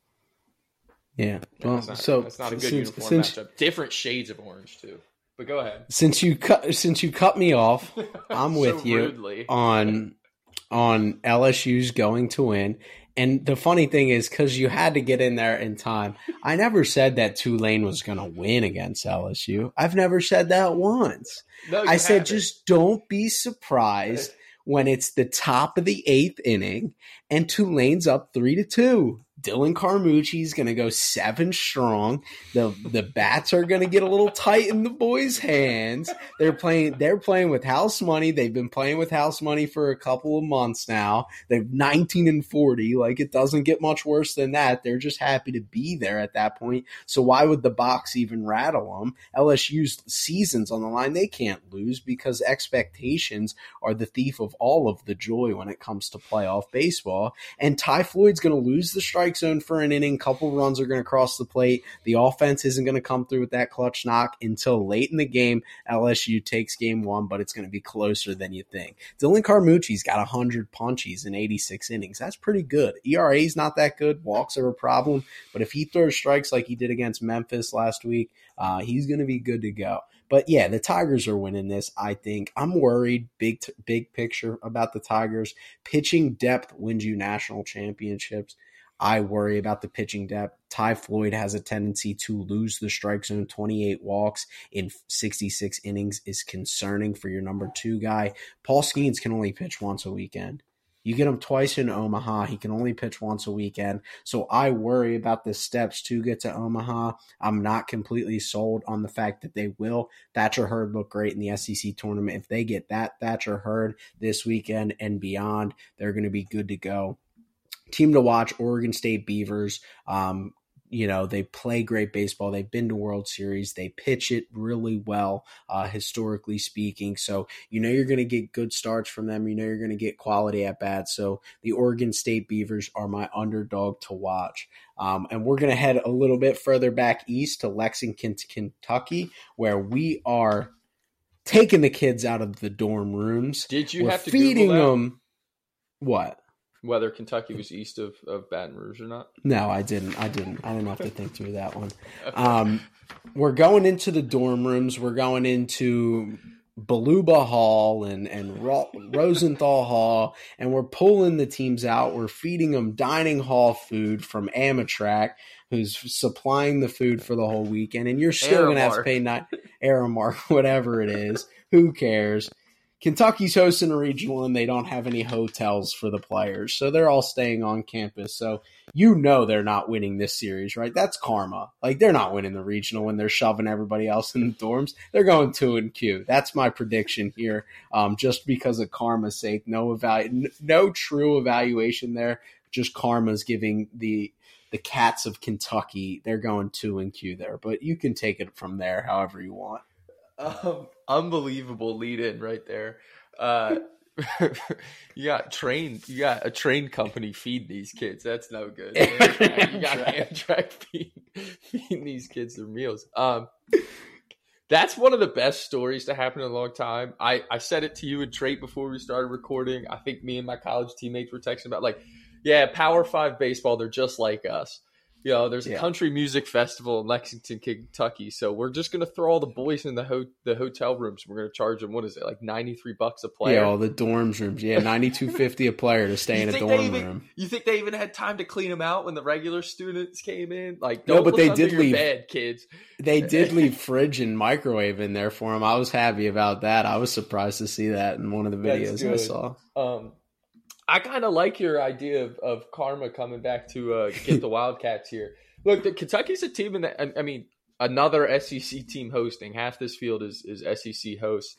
Yeah. Well, that's not, so that's not a good since, uniform since, matchup. Different shades of orange too. But go ahead. Since you cut since you cut me off, I'm So with you rudely. on on LSU's going to win. And the funny thing is, because you had to get in there in time, I never said that Tulane was going to win against LSU. I've never said that once. No, I said haven't. just don't be surprised when it's the top of the eighth inning and Tulane's up three to two. Dylan Carmouche's going to go seven strong. The the bats are going to get a little tight in the boys' hands. They're playing. They're playing with house money. They've been playing with house money for a couple of months now. They're nineteen and forty. Like it doesn't get much worse than that. They're just happy to be there at that point. So why would the box even rattle them? LSU's seasons on the line. They can't lose because expectations are the thief of all of the joy when it comes to playoff baseball. And Ty Floyd's going to lose the strike zone for an inning. Couple runs are going to cross the plate. The offense isn't going to come through with that clutch knock until late in the game. LSU takes game one, but it's going to be closer than you think. Dylan Carmouche's got 100 punchies in 86 innings. That's pretty good. ERA's not that good. Walks are a problem. But if he throws strikes like he did against Memphis last week, uh, he's going to be good to go. But yeah, the Tigers are winning this. I think I'm worried. Big t- big picture about the Tigers. Pitching depth wins you national championships. I worry about the pitching depth. Ty Floyd has a tendency to lose the strike zone. 28 walks in 66 innings is concerning for your number two guy. Paul Skenes can only pitch once a weekend. You get him twice in Omaha. He can only pitch once a weekend. So I worry about the steps to get to Omaha. I'm not completely sold on the fact that they will. Thatcher Hurd looked great in the SEC tournament. If they get that Thatcher Hurd this weekend and beyond, they're going to be good to go. Team to watch Oregon State Beavers. Um, you know, they play great baseball. They've been to World Series. They pitch it really well, uh, historically speaking. So, you know, you're going to get good starts from them. You know, you're going to get quality at bats. So, the Oregon State Beavers are my underdog to watch. Um, and we're going to head a little bit further back east to Lexington, Kentucky, where we are taking the kids out of the dorm rooms. Did you We're have to feeding them. What? Whether Kentucky was east of, of Baton Rouge or not? No, I didn't. I didn't. I didn't have to think through that one. Um, we're going into the dorm rooms. We're going into Baluba Hall and and Ro- Rosenthal Hall, and we're pulling the teams out. We're feeding them dining hall food from Amtrak, who's supplying the food for the whole weekend. And you're still going to have to pay nine Aramark, whatever it is. Who cares? Kentucky's hosting a regional and they don't have any hotels for the players. So they're all staying on campus. So you know they're not winning this series, right? That's karma. Like they're not winning the regional when they're shoving everybody else in the dorms. They're going two and Q. That's my prediction here. Um, just because of karma's sake, no evalu- no true evaluation there. Just karma's giving the the cats of Kentucky. They're going two and Q there, but you can take it from there however you want. Um, unbelievable lead in right there. Uh, you got train, you got a train company feeding these kids. That's no good. Amtrak, you got Amtrak feeding, feeding these kids their meals. Um, that's one of the best stories to happen in a long time. I, I said it to you and Trait before we started recording. I think me and my college teammates were texting about like, yeah, Power Five baseball. They're just like us. You know, there's a Yeah. country music festival in Lexington, Kentucky. So we're just gonna throw all the boys in the ho- the hotel rooms. We're gonna charge them what is it like ninety three bucks a player. Yeah, all the dorms rooms. Yeah, ninety two fifty a player to stay You in a dorm even- room. You think they even had time to clean them out when the regular students came in? Like, No, don't but they did leave. Bed, kids. They did leave fridge and microwave in there for them. I was happy about that. I was surprised to see that in one of the videos I saw. Um, I kind of like your idea of, of karma coming back to uh, get the Wildcats here. Look, the, Kentucky's a team, in that I, I mean, another SEC team hosting. Half this field is is SEC hosts.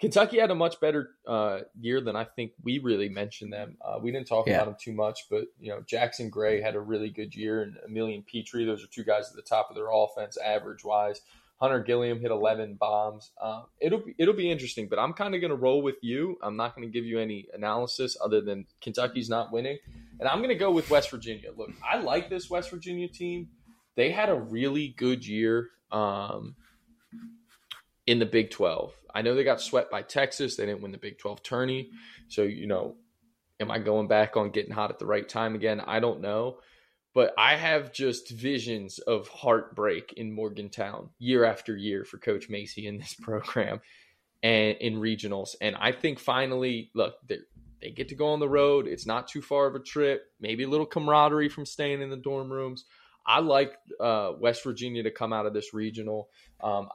Kentucky had a much better uh, year than I think we really mentioned them. Uh, we didn't talk Yeah. about them too much, but you know, Jackson Gray had a really good year, and Emilien Pitre. Those are two guys at the top of their offense, average wise. Hunter Gilliam hit 11 bombs. Um, it'll be it'll be interesting, but I'm kind of going to roll with you. I'm not going to give you any analysis other than Kentucky's not winning, and I'm going to go with West Virginia. Look, I like this West Virginia team. They had a really good year um, in the Big 12. I know they got swept by Texas. They didn't win the Big 12 tourney, so you know, am I going back on getting hot at the right time again? I don't know but I have just visions of heartbreak in Morgantown year after year for Coach Mazey in this program and in regionals. And I think finally, look, they get to go on the road. It's not too far of a trip. Maybe a little camaraderie from staying in the dorm rooms. I like uh, West Virginia to come out of this regional. Um,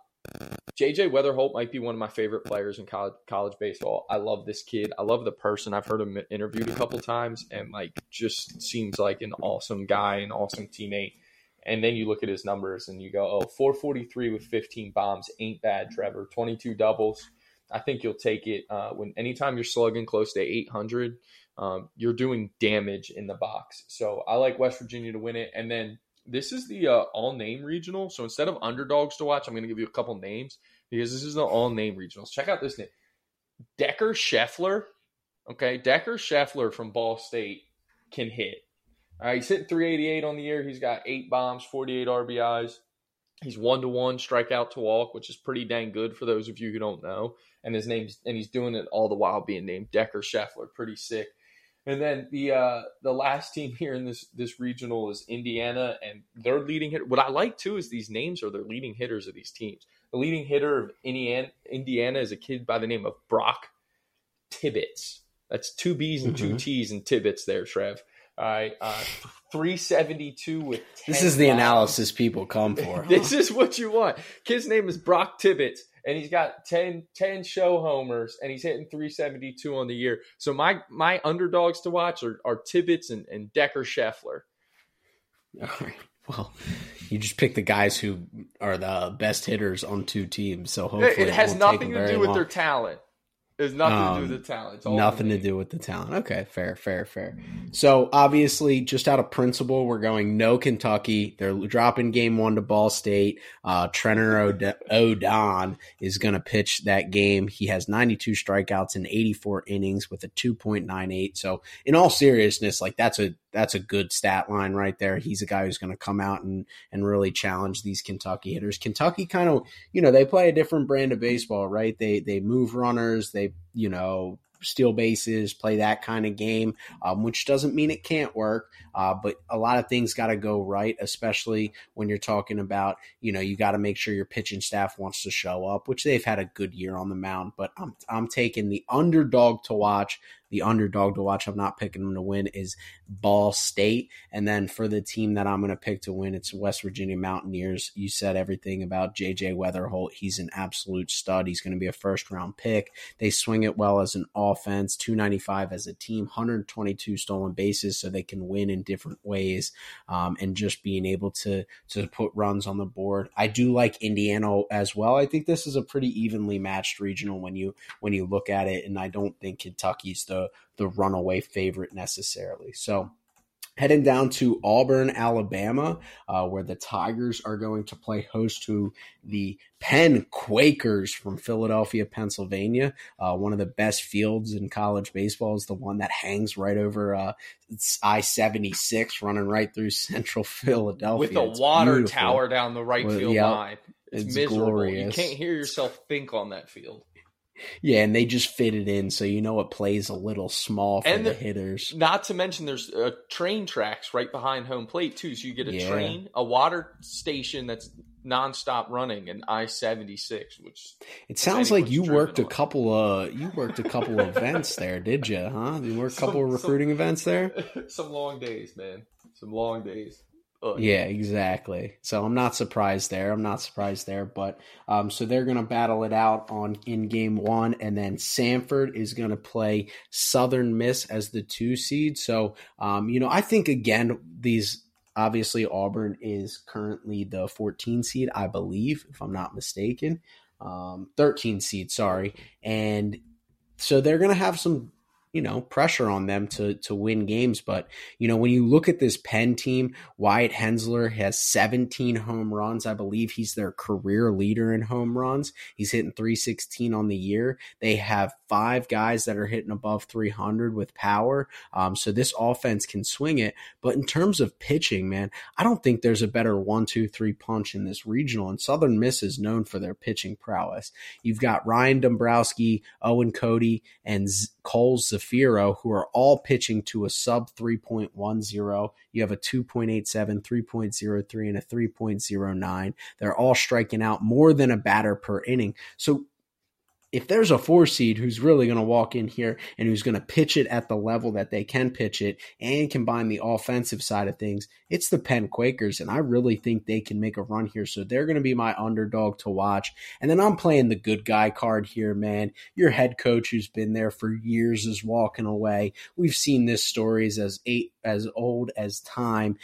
JJ Wetherholt might be one of my favorite players in college college baseball. I love this kid. I love the person. I've heard him interviewed a couple times and like just seems like an awesome guy, an awesome teammate. And then you look at his numbers and you go, oh, 443 with 15 bombs ain't bad, Trevor. 22 doubles. I think you'll take it uh, when anytime you're slugging close to 800, um, you're doing damage in the box. So I like West Virginia to win it. And then this is the uh, all name regional. So instead of underdogs to watch, I'm going to give you a couple names because this is the all name regionals. Check out this name Decker Scheffler. Okay. Decker Scheffler from Ball State can hit. All right. He's hitting 388 on the year. He's got eight bombs, 48 RBIs. He's one to one strikeout to walk, which is pretty dang good for those of you who don't know. And his name's and he's doing it all the while being named Decker Scheffler. Pretty sick. And then the uh, the last team here in this this regional is Indiana, and their leading hitter. What I like too is these names are their leading hitters of these teams. The leading hitter of Indiana, Indiana is a kid by the name of Brock Tibbitts. That's two B's and two Mhm. T's and Tibbitts there, Trev. All right, uh, three seventy two with. 10 This is the analysis people come for. this is what you want. Kid's name is Brock Tibbitts, and he's got 10, 10 show homers, and he's hitting 372 on the year. So my my underdogs to watch are, are Tibbitts and, and Decker Scheffler. All right. Well, you just pick the guys who are the best hitters on two teams. So hopefully It, it has nothing to do with long. their talent. It has nothing to do Um, with the talent. It's Nothing to do with the talent. Okay, fair, fair, fair. So obviously, just out of principle, we're going no Kentucky. They're dropping game one to Ball State. Uh, Trennor Od- Odon is going to pitch that game. He has 92 strikeouts in 84 innings with a 2.98. So in all seriousness, like that's a that's a good stat line right there. He's a guy who's going to come out and and really challenge these Kentucky hitters. Kentucky kind of you know they play a different brand of baseball, right? They they move runners, they you know steal bases, play that kind of game, um, which doesn't mean it can't work. Uh, but a lot of things got to go right, especially when you're talking about, you know, you got to make sure your pitching staff wants to show up, which they've had a good year on the mound. But I'm I'm taking the underdog to watch. The underdog to watch. I'm not picking them to win. Is Ball State, and then for the team that I'm going to pick to win, it's West Virginia Mountaineers. You said everything about JJ Wetherholt. He's an absolute stud. He's going to be a first round pick. They swing it well as an offense, 295 as a team, 122 stolen bases, so they can win in different ways, um, and just being able to to put runs on the board. I do like Indiana as well. I think this is a pretty evenly matched regional when you when you look at it, and I don't think Kentucky's the the runaway favorite necessarily. So heading down to Auburn, Alabama, uh, where the Tigers are going to play host to the Penn Quakers from Philadelphia, Pennsylvania. Uh, one of the best fields in college baseball is the one that hangs right over uh, I 76, running right through central Philadelphia. with a It's water beautiful. tower down the right Well, field yeah, line. It's, it's miserable. glorious. You can't hear yourself think on that field. Yeah, and they just fit it in, so you know it plays a little small for And the, the- hitters. Not to mention, there's uh, train tracks right behind home plate too. So you get a Yeah. train, a water station that's nonstop running, and I seventy six, which It sounds like you worked a couple of you worked a couple of events there, did you? Huh? You worked a couple of Some- some- recruiting events there. some long days, man. Some long days. Ugh. Yeah, exactly. So I'm not surprised there. I'm not surprised there. But um, so they're going to battle it out on in game one, and then Samford is going to play Southern Miss as the two seed. So um, you know, I think again these. Obviously, Auburn is currently the 14 seed, I believe, if I'm not mistaken. Um, 13 seed, sorry. And so they're going to have some you know pressure on them to to win games. But you know when you look at this penn team wyatt henseler has 17 home runs. I believe he's their career leader in home runs. He's hitting 316 on the year. They have five guys that are hitting above 300 with power. Um, so this offense can swing it. But in terms of pitching man i don't think there's a better one two three punch in this regional. And southern miss is known for their pitching prowess. You've got ryan dromboski owen coady and Z- Cole Zaffiro, who are all pitching to a sub 3.10. You have a 2.87, 3.03, and a 3.09. They're all striking out more than a batter per inning. So if there's a four seed who's really going to walk in here and who's going to pitch it at the level that they can pitch it and combine the offensive side of things, it's the Penn Quakers. And I really think they can make a run here. So they're going to be my underdog to watch. And then I'm playing the good guy card here, man. Your head coach who's been there for years is walking away. We've seen this stories as eight as old as time.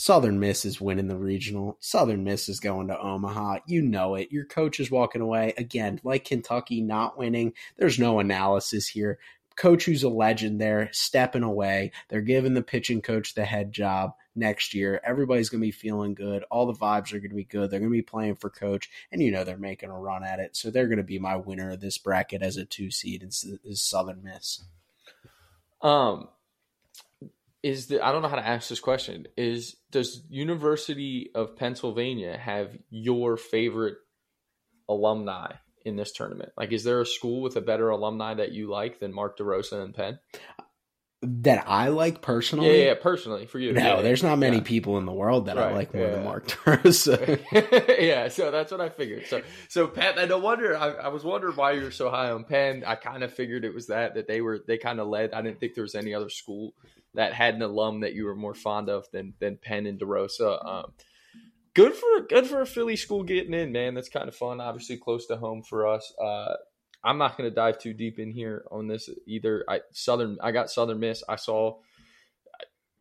Southern Miss is winning the regional. Southern Miss is going to Omaha. You know it. Your coach is walking away. Again, like Kentucky not winning, there's no analysis here. Coach who's a legend there, stepping away. They're giving the pitching coach the head job next year. Everybody's going to be feeling good. All the vibes are going to be good. They're going to be playing for coach, and you know they're making a run at it. So they're going to be my winner of this bracket as a two seed is, Southern Miss. Um, is the I don't know how to ask this question. Is does University of Pennsylvania have your favorite alumni in this tournament? Like, is there a school with a better alumni that you like than Mark DeRosa and Penn? That I like personally. yeah, yeah, personally for you. No, Yeah, there's not many yeah. people in the world that I like more than. Mark DeRosa. yeah, so that's what I figured. So, so Penn, I no wonder. I, I was wondering why you were so high on Penn. I kind of figured it was that that they were they kind of led. I didn't think there was any other school that had an alum that you were more fond of than than Penn and DeRosa. Um, good for good for a Philly school getting in, man. That's kind of fun. Obviously, close to home for us. Uh, I'm not going to dive too deep in here on this either. I Southern, I got Southern Miss. I saw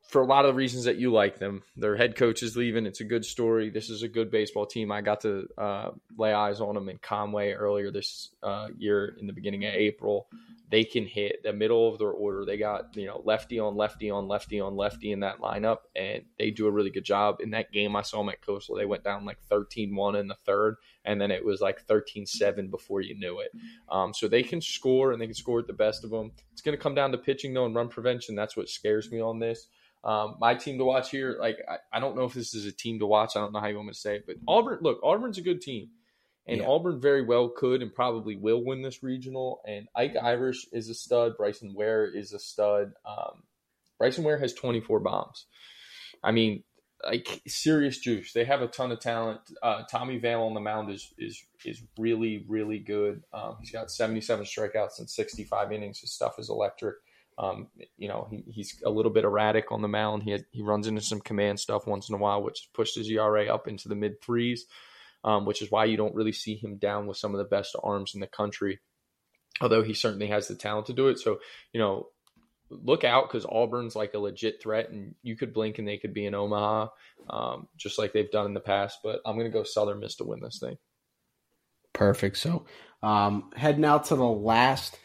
for a lot of the reasons that you like them. Their head coach is leaving. It's a good story. This is a good baseball team. I got to uh, lay eyes on them in Conway earlier this uh, year in the beginning of April. They can hit the middle of their order. They got you know lefty on lefty on lefty on lefty in that lineup, and they do a really good job. In that game, I saw them at Coastal. They went down like 13-1 in the third, and then it was like 13-7 before you knew it. Um, so they can score, and they can score at the best of them. It's going to come down to pitching though and run prevention. That's what scares me on this. Um, my team to watch here, like I, I don't know if this is a team to watch. I don't know how you want me to say it, but Auburn. Look, Auburn's a good team, and Yeah. Auburn very well could and probably will win this regional. And Ike Irish is a stud. Bryson Ware is a stud. Um, Bryson Ware has 24 bombs. I mean, like serious juice. They have a ton of talent. Uh, Tommy Vail on the mound is is is really really good. Um, he's got 77 strikeouts and 65 innings. His stuff is electric. Um, you know, he, he's a little bit erratic on the mound. He he runs into some command stuff once in a while, which pushed his ERA up into the mid threes, um, which is why you don't really see him down with some of the best arms in the country. Although he certainly has the talent to do it. So, you know, look out because Auburn's like a legit threat, and you could blink and they could be in Omaha, um, just like they've done in the past. But I'm going to go Southern Miss to win this thing. Perfect. So, um, heading out to the last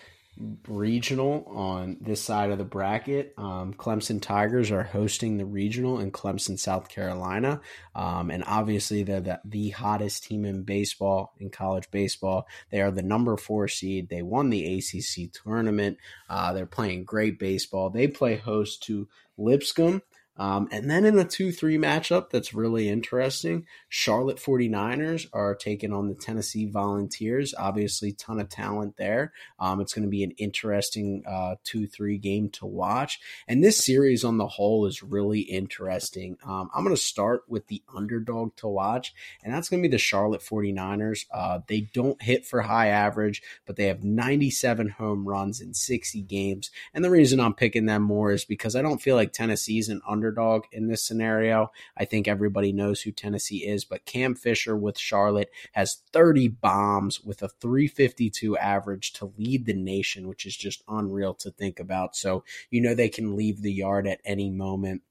regional on this side of the bracket. Um, Clemson Tigers are hosting the regional in Clemson, South Carolina. Um, and obviously, they're the, the hottest team in baseball, in college baseball. They are the number four seed. They won the ACC tournament. Uh, they're playing great baseball. They play host to Lipscomb. Um, and then in a 2 3 matchup that's really interesting, Charlotte 49ers are taking on the Tennessee Volunteers. Obviously, ton of talent there. Um, it's going to be an interesting uh, 2 3 game to watch. And this series on the whole is really interesting. Um, I'm going to start with the underdog to watch, and that's going to be the Charlotte 49ers. Uh, they don't hit for high average, but they have 97 home runs in 60 games. And the reason I'm picking them more is because I don't feel like Tennessee's an underdog underdog in this scenario. I think everybody knows who Tennessee is, but Cam Fisher with Charlotte has 30 bombs with a 352 average to lead the nation, which is just unreal to think about. So, you know, they can leave the yard at any moment.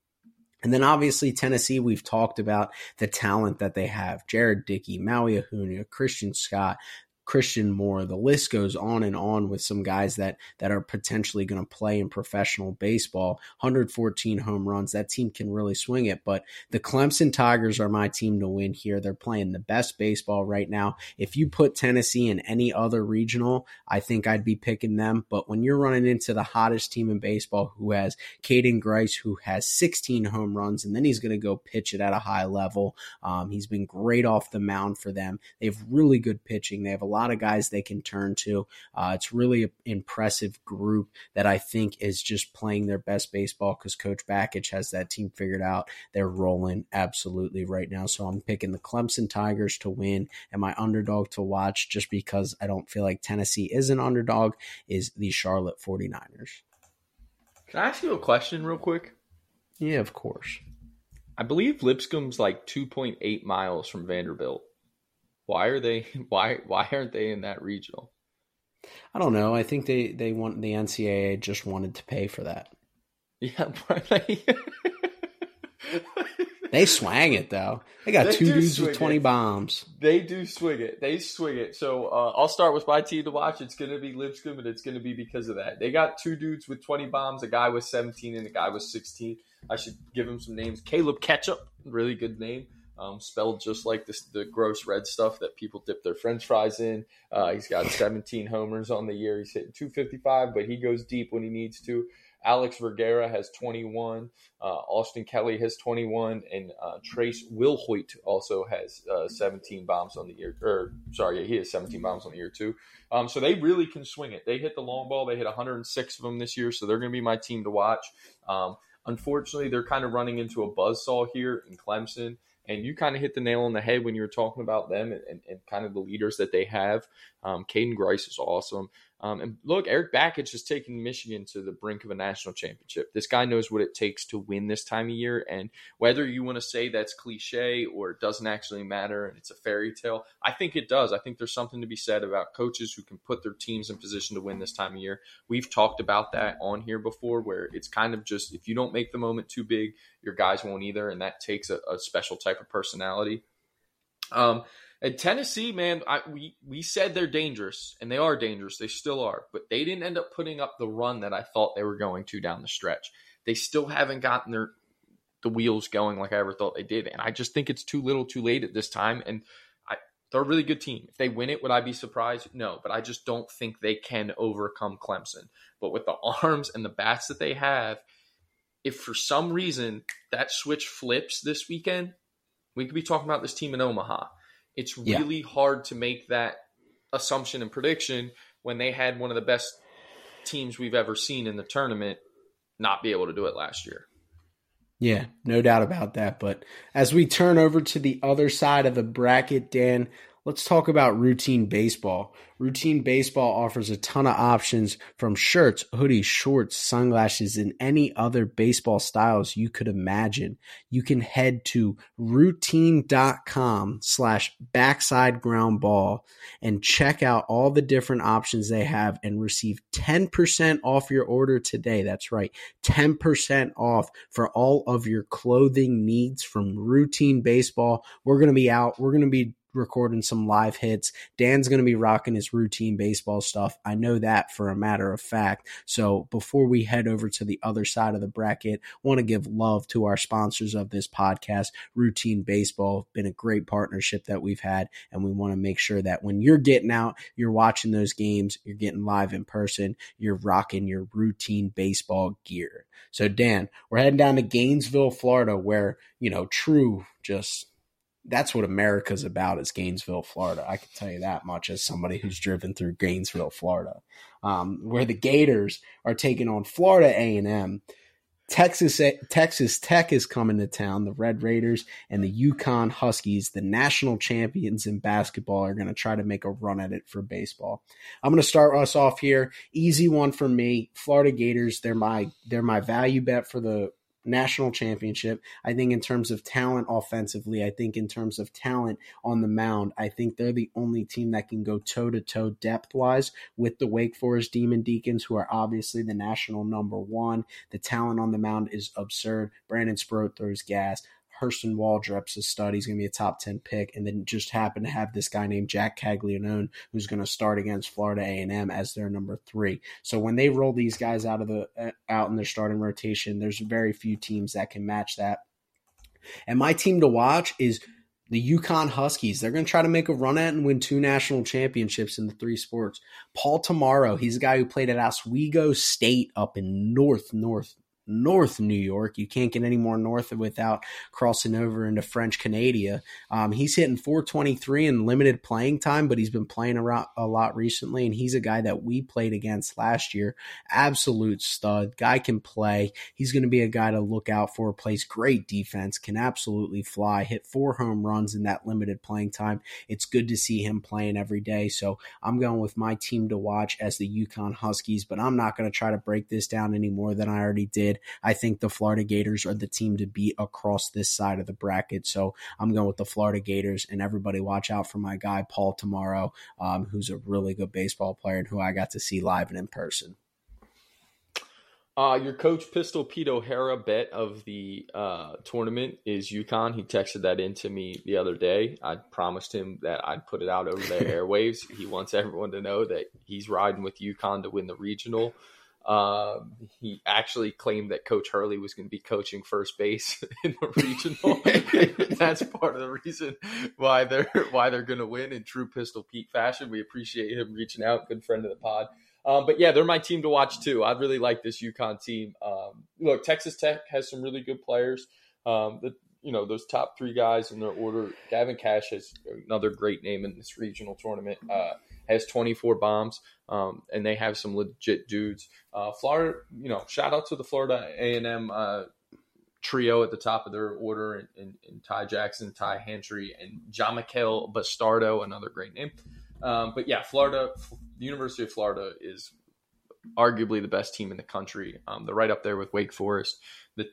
And then obviously Tennessee, we've talked about the talent that they have. Jared Dickey, Maui Ahuna, Christian Scott, Christian Moore. The list goes on and on with some guys that that are potentially going to play in professional baseball. 114 home runs. That team can really swing it. But the Clemson Tigers are my team to win here. They're playing the best baseball right now. If you put Tennessee in any other regional, I think I'd be picking them. But when you're running into the hottest team in baseball, who has Caden Grice, who has 16 home runs, and then he's going to go pitch it at a high level. Um, he's been great off the mound for them. They have really good pitching. They have a lot lot of guys they can turn to. Uh, it's really an impressive group that I think is just playing their best baseball because Coach Bakich has that team figured out. They're rolling absolutely right now. So I'm picking the Clemson Tigers to win and my underdog to watch just because I don't feel like Tennessee is an underdog is the Charlotte 49ers. Can I ask you a question real quick? Yeah, of course. I believe Lipscomb's like 2.8 miles from Vanderbilt. Why are they? Why why aren't they in that regional? I don't know. I think they they want the NCAA just wanted to pay for that. Yeah, they, they swang it though. They got they two dudes with twenty it. bombs. They do swing it. They swing it. So uh, I'll start with my team to watch. It's going to be Lipscomb, and it's going to be because of that. They got two dudes with twenty bombs. A guy was seventeen, and a guy was sixteen. I should give him some names. Caleb Ketchup, really good name um, spelled just like this, the gross red stuff that people dip their French fries in. Uh, he's got 17 homers on the year. He's hitting 255, but he goes deep when he needs to. Alex Vergara has 21. Uh, Austin Kelly has 21, and uh, Trace Willhoite also has uh, 17 bombs on the year. Or sorry, yeah, he has 17 bombs on the year too. Um, so they really can swing it. They hit the long ball. They hit 106 of them this year, so they're going to be my team to watch. Um, unfortunately, they're kind of running into a buzzsaw here in Clemson. And you kind of hit the nail on the head when you were talking about them and, and, kind of the leaders that they have. Um, Caden Grice is awesome. Um, and look, Erik Bakich is taking Michigan to the brink of a national championship. This guy knows what it takes to win this time of year. And whether you want to say that's cliche or it doesn't actually matter and it's a fairy tale, I think it does. I think there's something to be said about coaches who can put their teams in position to win this time of year. We've talked about that on here before, where it's kind of just if you don't make the moment too big, your guys won't either. And that takes a, a special type of personality. Um, and Tennessee, man, I, we we said they're dangerous, and they are dangerous. They still are, but they didn't end up putting up the run that I thought they were going to down the stretch. They still haven't gotten their the wheels going like I ever thought they did, and I just think it's too little, too late at this time. And I, they're a really good team. If they win it, would I be surprised? No, but I just don't think they can overcome Clemson. But with the arms and the bats that they have, if for some reason that switch flips this weekend, we could be talking about this team in Omaha it's really yeah. hard to make that assumption and prediction when they had one of the best teams we've ever seen in the tournament not be able to do it last year. Yeah, no doubt about that. But as we turn over to the other side of the bracket, Dan, let's talk about routine baseball. Routine Baseball offers a ton of options from shirts, hoodies, shorts, sunglasses, and any other baseball styles you could imagine. You can head to routine.com slash backside ground ball and check out all the different options they have and receive 10% off your order today. That's right. 10% off for all of your clothing needs from routine baseball. We're going to be out. We're going to be recording some live hits. Dan's going to be rocking his routine baseball stuff. I know that for a matter of fact. So before we head over to the other side of the bracket, want to give love to our sponsors of this podcast, Routine Baseball. Been a great partnership that we've had, and we want to make sure that when you're getting out, you're watching those games, you're getting live in person, you're rocking your routine baseball gear. So Dan, we're heading down to Gainesville, Florida, where, you know, true just that's what America's about is Gainesville, Florida. I can tell you that much as somebody who's driven through Gainesville, Florida, um, where the Gators are taking on Florida A and M. Texas Texas Tech is coming to town. The Red Raiders and the UConn Huskies, the national champions in basketball, are going to try to make a run at it for baseball. I'm going to start us off here. Easy one for me. Florida Gators. They're my they're my value bet for the national championship. I think in terms of talent offensively, I think in terms of talent on the mound, I think they're the only team that can go toe to toe depth wise with the Wake Forest Demon Deacons, who are obviously the national number one. The talent on the mound is absurd. Brandon Sproat throws gas. Hurston Waldrep's a stud. He's going to be a top 10 pick. And then just happen to have this guy named Jac Caglianone who's going to start against Florida A&M as their number three. So when they roll these guys out of the uh, out in their starting rotation, there's very few teams that can match that. And my team to watch is the UConn Huskies. They're going to try to make a run at and win two national championships in the three sports. Paul Tammaro, he's a guy who played at Oswego State up in North, North, North New York. You can't get any more north without crossing over into French Canada. Um, he's hitting 423 in limited playing time, but he's been playing a, a lot recently, and he's a guy that we played against last year. Absolute stud. Guy can play. He's going to be a guy to look out for. Plays great defense, can absolutely fly, hit four home runs in that limited playing time. It's good to see him playing every day. So I'm going with my team to watch as the UConn Huskies, but I'm not going to try to break this down any more than I already did. I think the Florida Gators are the team to beat across this side of the bracket. So I'm going with the Florida Gators, and everybody watch out for my guy Paul Tammaro, um, who's a really good baseball player and who I got to see live and in person. Uh, your coach Pistol Pete O'Hara bet of the uh, tournament is UConn. He texted that in to me the other day. I promised him that I'd put it out over the airwaves. He wants everyone to know that he's riding with UConn to win the regional. Um, he actually claimed that Coach Hurley was going to be coaching first base in the regional. That's part of the reason why they're why they're going to win in true Pistol Pete fashion. We appreciate him reaching out. Good friend of the pod. Um, but yeah, they're my team to watch too. I really like this UConn team. Um, look, Texas Tech has some really good players. Um, the you know those top three guys in their order. Gavin Kash has another great name in this regional tournament. Uh, has 24 bombs, um, and they have some legit dudes. Uh, Florida, you know, shout out to the Florida A&M uh, trio at the top of their order, and, and, and Ty Jackson, Ty Hantry, and John Jamichael Bastardo, another great name. Um, but yeah, Florida, the University of Florida is arguably the best team in the country. Um, they're right up there with Wake Forest. The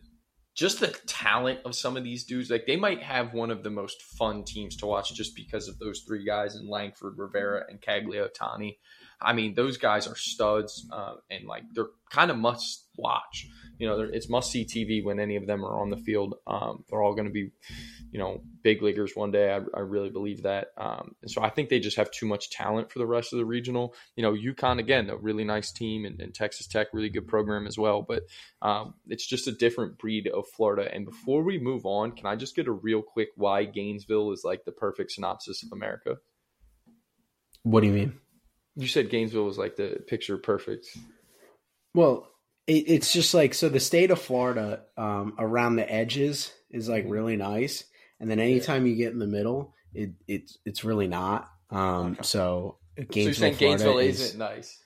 just the talent of some of these dudes, like they might have one of the most fun teams to watch just because of those three guys in Langford, Rivera, and Caglianone. I mean, those guys are studs, uh, and like they're kind of must watch you know, it's must see TV when any of them are on the field. Um, they're all going to be, you know, big leaguers one day. I, I really believe that. Um, and so I think they just have too much talent for the rest of the regional. You know, UConn again, a really nice team, and, and Texas Tech, really good program as well. But um, it's just a different breed of Florida. And before we move on, can I just get a real quick why Gainesville is like the perfect synopsis of America? What do you mean? You said Gainesville was like the picture perfect. Well, it, it's just like so the state of Florida um, around the edges is like mm-hmm. really nice, and then anytime yeah. you get in the middle, it it's it's really not. Um, okay. So Gainesville, so you're saying Florida Gainesville is, isn't nice.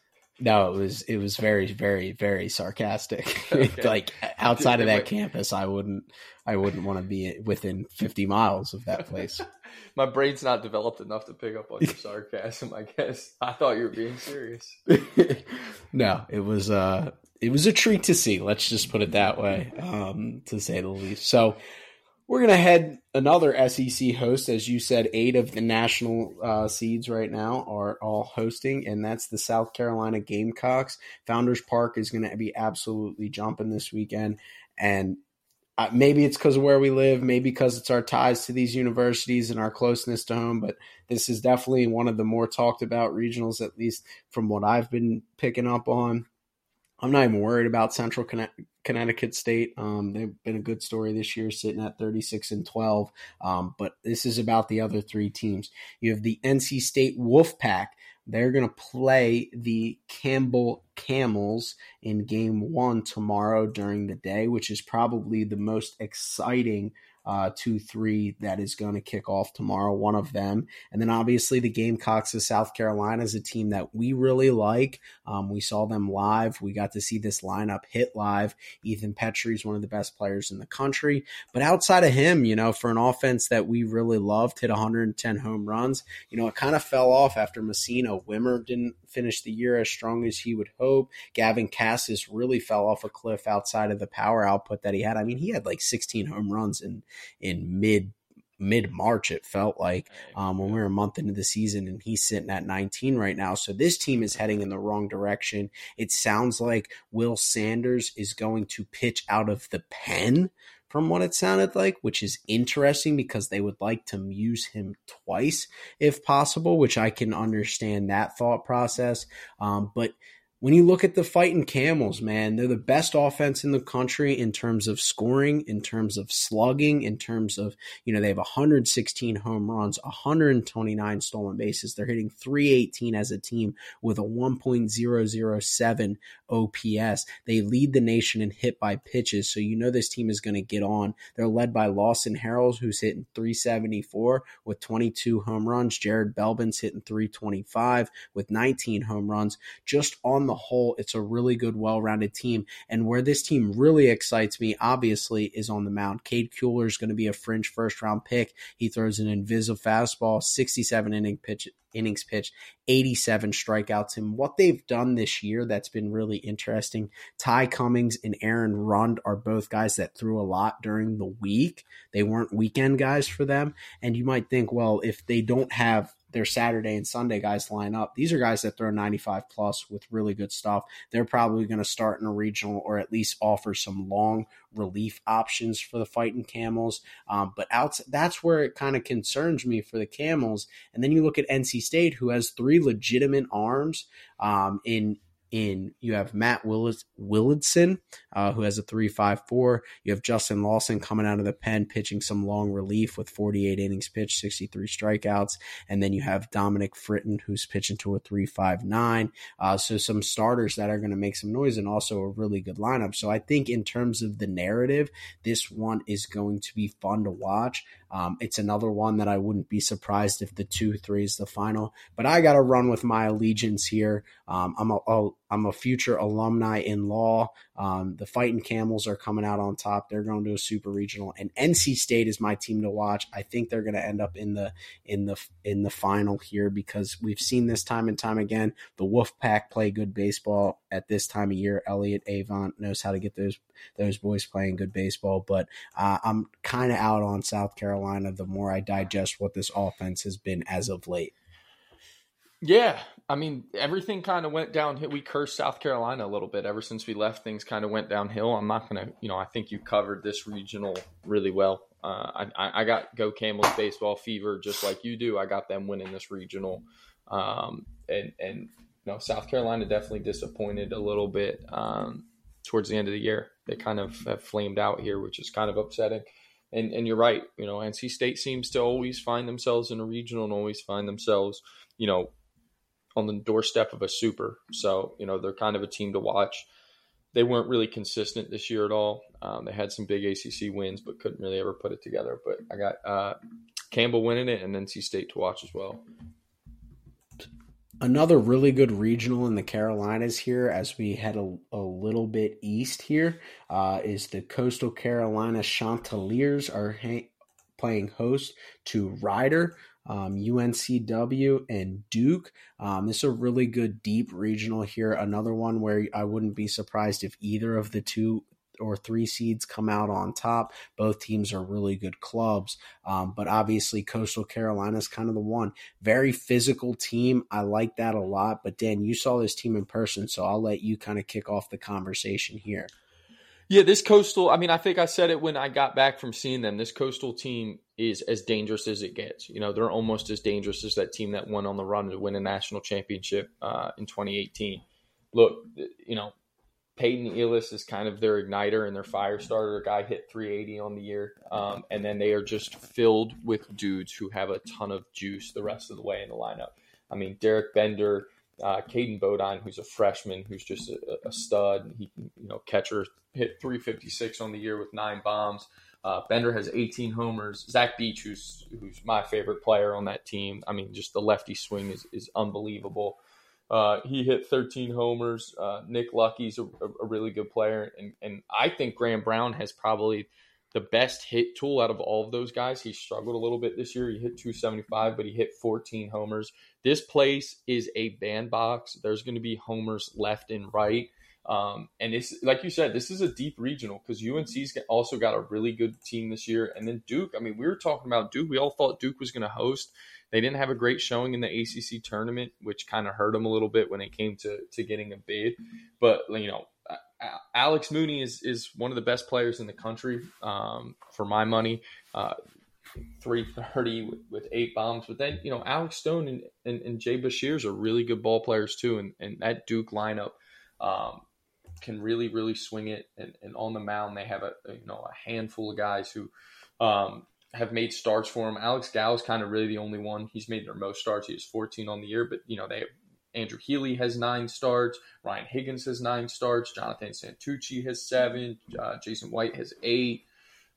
No, it was it was very very very sarcastic. Okay. like outside of that campus, I wouldn't I wouldn't want to be within 50 miles of that place. My brain's not developed enough to pick up on your sarcasm. I guess I thought you were being serious. no, it was uh it was a treat to see. Let's just put it that way, um, to say the least. So we're gonna head another SEC host, as you said. Eight of the national uh, seeds right now are all hosting, and that's the South Carolina Gamecocks. Founders Park is gonna be absolutely jumping this weekend, and uh, maybe it's because of where we live, maybe because it's our ties to these universities and our closeness to home. But this is definitely one of the more talked about regionals, at least from what I've been picking up on. I'm not even worried about Central Connecticut State. Um, they've been a good story this year, sitting at 36 and 12. Um, but this is about the other three teams. You have the NC State Wolfpack. They're going to play the Campbell Camels in game one tomorrow during the day, which is probably the most exciting uh, two, three that is going to kick off tomorrow, one of them. And then obviously the Gamecocks of South Carolina is a team that we really like. Um, we saw them live. We got to see this lineup hit live. Ethan Petry is one of the best players in the country. But outside of him, you know, for an offense that we really loved, hit 110 home runs, you know, it kind of fell off after Messina. Wimmer didn't finish the year as strong as he would hope. Gavin Casas really fell off a cliff outside of the power output that he had. I mean, he had like 16 home runs in in mid mid March, it felt like um, when we were a month into the season, and he's sitting at 19 right now. So this team is heading in the wrong direction. It sounds like Will Sanders is going to pitch out of the pen. From what it sounded like, which is interesting because they would like to use him twice if possible, which I can understand that thought process. Um, but when you look at the fighting camels, man, they're the best offense in the country in terms of scoring, in terms of slugging, in terms of, you know, they have 116 home runs, 129 stolen bases. They're hitting 318 as a team with a 1.007 OPS. They lead the nation in hit by pitches. So you know this team is going to get on. They're led by Lawson Harrells, who's hitting 374 with 22 home runs. Jared Belbin's hitting 325 with 19 home runs. Just on the the whole, it's a really good, well rounded team. And where this team really excites me, obviously, is on the mound. Cade Kuehler is going to be a fringe first round pick. He throws an invisible fastball, 67 inning pitch, innings pitched, 87 strikeouts. And what they've done this year that's been really interesting. Ty Cummings and Aaron Rund are both guys that threw a lot during the week. They weren't weekend guys for them. And you might think, well, if they don't have their Saturday and Sunday guys line up. These are guys that throw 95 plus with really good stuff. They're probably going to start in a regional or at least offer some long relief options for the fighting camels. Um, but out, that's where it kind of concerns me for the camels. And then you look at NC State, who has three legitimate arms um, in in you have Matt Willis, Willadsen, uh, who has a 3.54. You have Justin Lawson coming out of the pen, pitching some long relief with 48 innings pitched, 63 strikeouts. And then you have Dominic Fritton, who's pitching to a 3.59. Uh, so some starters that are going to make some noise and also a really good lineup. So I think in terms of the narrative, this one is going to be fun to watch. Um, it's another one that I wouldn't be surprised if the two three is the final. But I got to run with my allegiance here. Um, I'm a, a I'm a future alumni in law. Um, the Fighting Camels are coming out on top. They're going to a super regional, and NC State is my team to watch. I think they're going to end up in the in the in the final here because we've seen this time and time again. The Wolfpack play good baseball at this time of year. Elliott Avent knows how to get those those boys playing good baseball, but uh, I'm kind of out on South Carolina. The more I digest what this offense has been as of late. Yeah, I mean, everything kind of went downhill. We cursed South Carolina a little bit ever since we left. Things kind of went downhill. I'm not gonna, you know, I think you covered this regional really well. Uh, I, I got go Camels baseball fever just like you do. I got them winning this regional, um, and and you know South Carolina definitely disappointed a little bit um, towards the end of the year. They kind of have flamed out here, which is kind of upsetting. And and you're right. You know, NC State seems to always find themselves in a regional and always find themselves, you know, on the doorstep of a super. So, you know, they're kind of a team to watch. They weren't really consistent this year at all. Um, they had some big ACC wins, but couldn't really ever put it together. But I got uh, Campbell winning it and NC State to watch as well. Another really good regional in the Carolinas here, as we head a, a little bit east here, uh, is the Coastal Carolina Chanticleers are ha- playing host to Rider um, UNCW, and Duke. Um, this is a really good deep regional here. Another one where I wouldn't be surprised if either of the two or three seeds come out on top. Both teams are really good clubs, um, but obviously Coastal Carolina is kind of the one. Very physical team. I like that a lot. But Dan, you saw this team in person, so I'll let you kind of kick off the conversation here. Yeah, this coastal. I mean, I think I said it when I got back from seeing them. This coastal team is as dangerous as it gets. You know, they're almost as dangerous as that team that went on the run to win a national championship uh, in 2018. Look, you know, Payton Eeles is kind of their igniter and their fire starter. A guy hit 380 on the year, um, and then they are just filled with dudes who have a ton of juice the rest of the way in the lineup. I mean, Derek Bender, uh, Caden Bodine, who's a freshman, who's just a, a stud. He, you know, catcher hit 356 on the year with nine bombs. Uh, Bender has 18 homers. Zach Beach, who's who's my favorite player on that team. I mean, just the lefty swing is, is unbelievable. Uh, he hit 13 homers. Uh, Nick Lucky's a, a, really good player, and and I think Graham Brown has probably the best hit tool out of all of those guys. He struggled a little bit this year. He hit 275, but he hit 14 homers. This place is a bandbox. There's going to be homers left and right. Um, and it's like you said, this is a deep regional because UNC's also got a really good team this year. And then Duke, I mean, we were talking about Duke. We all thought Duke was going to host. They didn't have a great showing in the ACC tournament, which kind of hurt them a little bit when it came to to getting a bid. But you know, Alex Mooney is is one of the best players in the country um, for my money. Uh, 330 with, with, eight bombs. But then, you know, Alex Stone and, and, and Jay Beshears are really good ball players too. And, and that Duke lineup, um, can really really swing it and, and on the mound they have a, you know a handful of guys who um, have made starts for him. Alex Gal is kind of really the only one. He's made their most starts. He has 14 on the year, but you know they have Andrew Healy has nine starts. Ryan Higgins has nine starts. Jonathan Santucci has seven. Uh, Jason White has eight.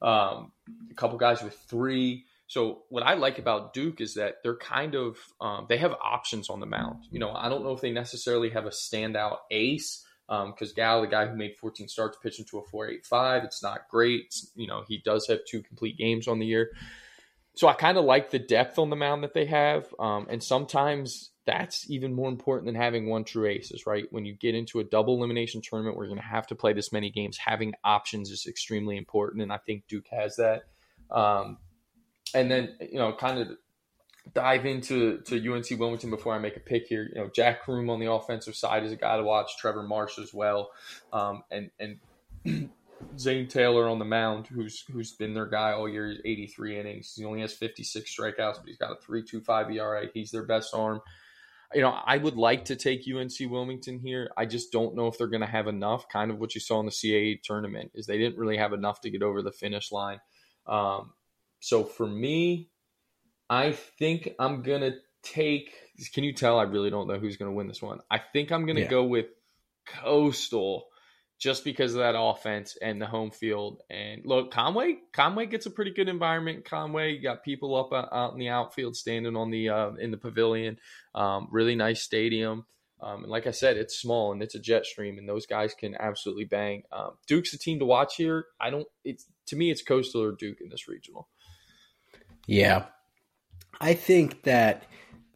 Um, a couple guys with three. So what I like about Duke is that they're kind of um, they have options on the mound. You know, I don't know if they necessarily have a standout ace, because um, Gal, the guy who made 14 starts, pitched into a 4.85. It's not great. It's, you know, he does have two complete games on the year. So I kind of like the depth on the mound that they have. Um, and sometimes that's even more important than having one true aces, right? When you get into a double elimination tournament where you're going to have to play this many games, having options is extremely important. And I think Duke has that. Um, and then, you know, kind of dive into to UNC Wilmington before I make a pick here. You know, Jack Croom on the offensive side is a guy to watch. Trevor Marsh as well, um, and and Zane Taylor on the mound, who's who's been their guy all year. He's 83 innings. He only has 56 strikeouts, but he's got a 3.25 ERA. He's their best arm. You know, I would like to take UNC Wilmington here. I just don't know if they're going to have enough. Kind of what you saw in the CAA tournament is they didn't really have enough to get over the finish line. Um, so for me, I think I'm gonna take. Can you tell? I really don't know who's gonna win this one. I think I'm gonna yeah. go with Coastal, just because of that offense and the home field. And look, Conway, Conway gets a pretty good environment. Conway, you got people up uh, out in the outfield, standing on the uh, in the pavilion. Um, really nice stadium. Um, and like I said, it's small and it's a jet stream, and those guys can absolutely bang. Um, Duke's a team to watch here. I don't. It's to me, it's Coastal or Duke in this regional. Yeah, I think that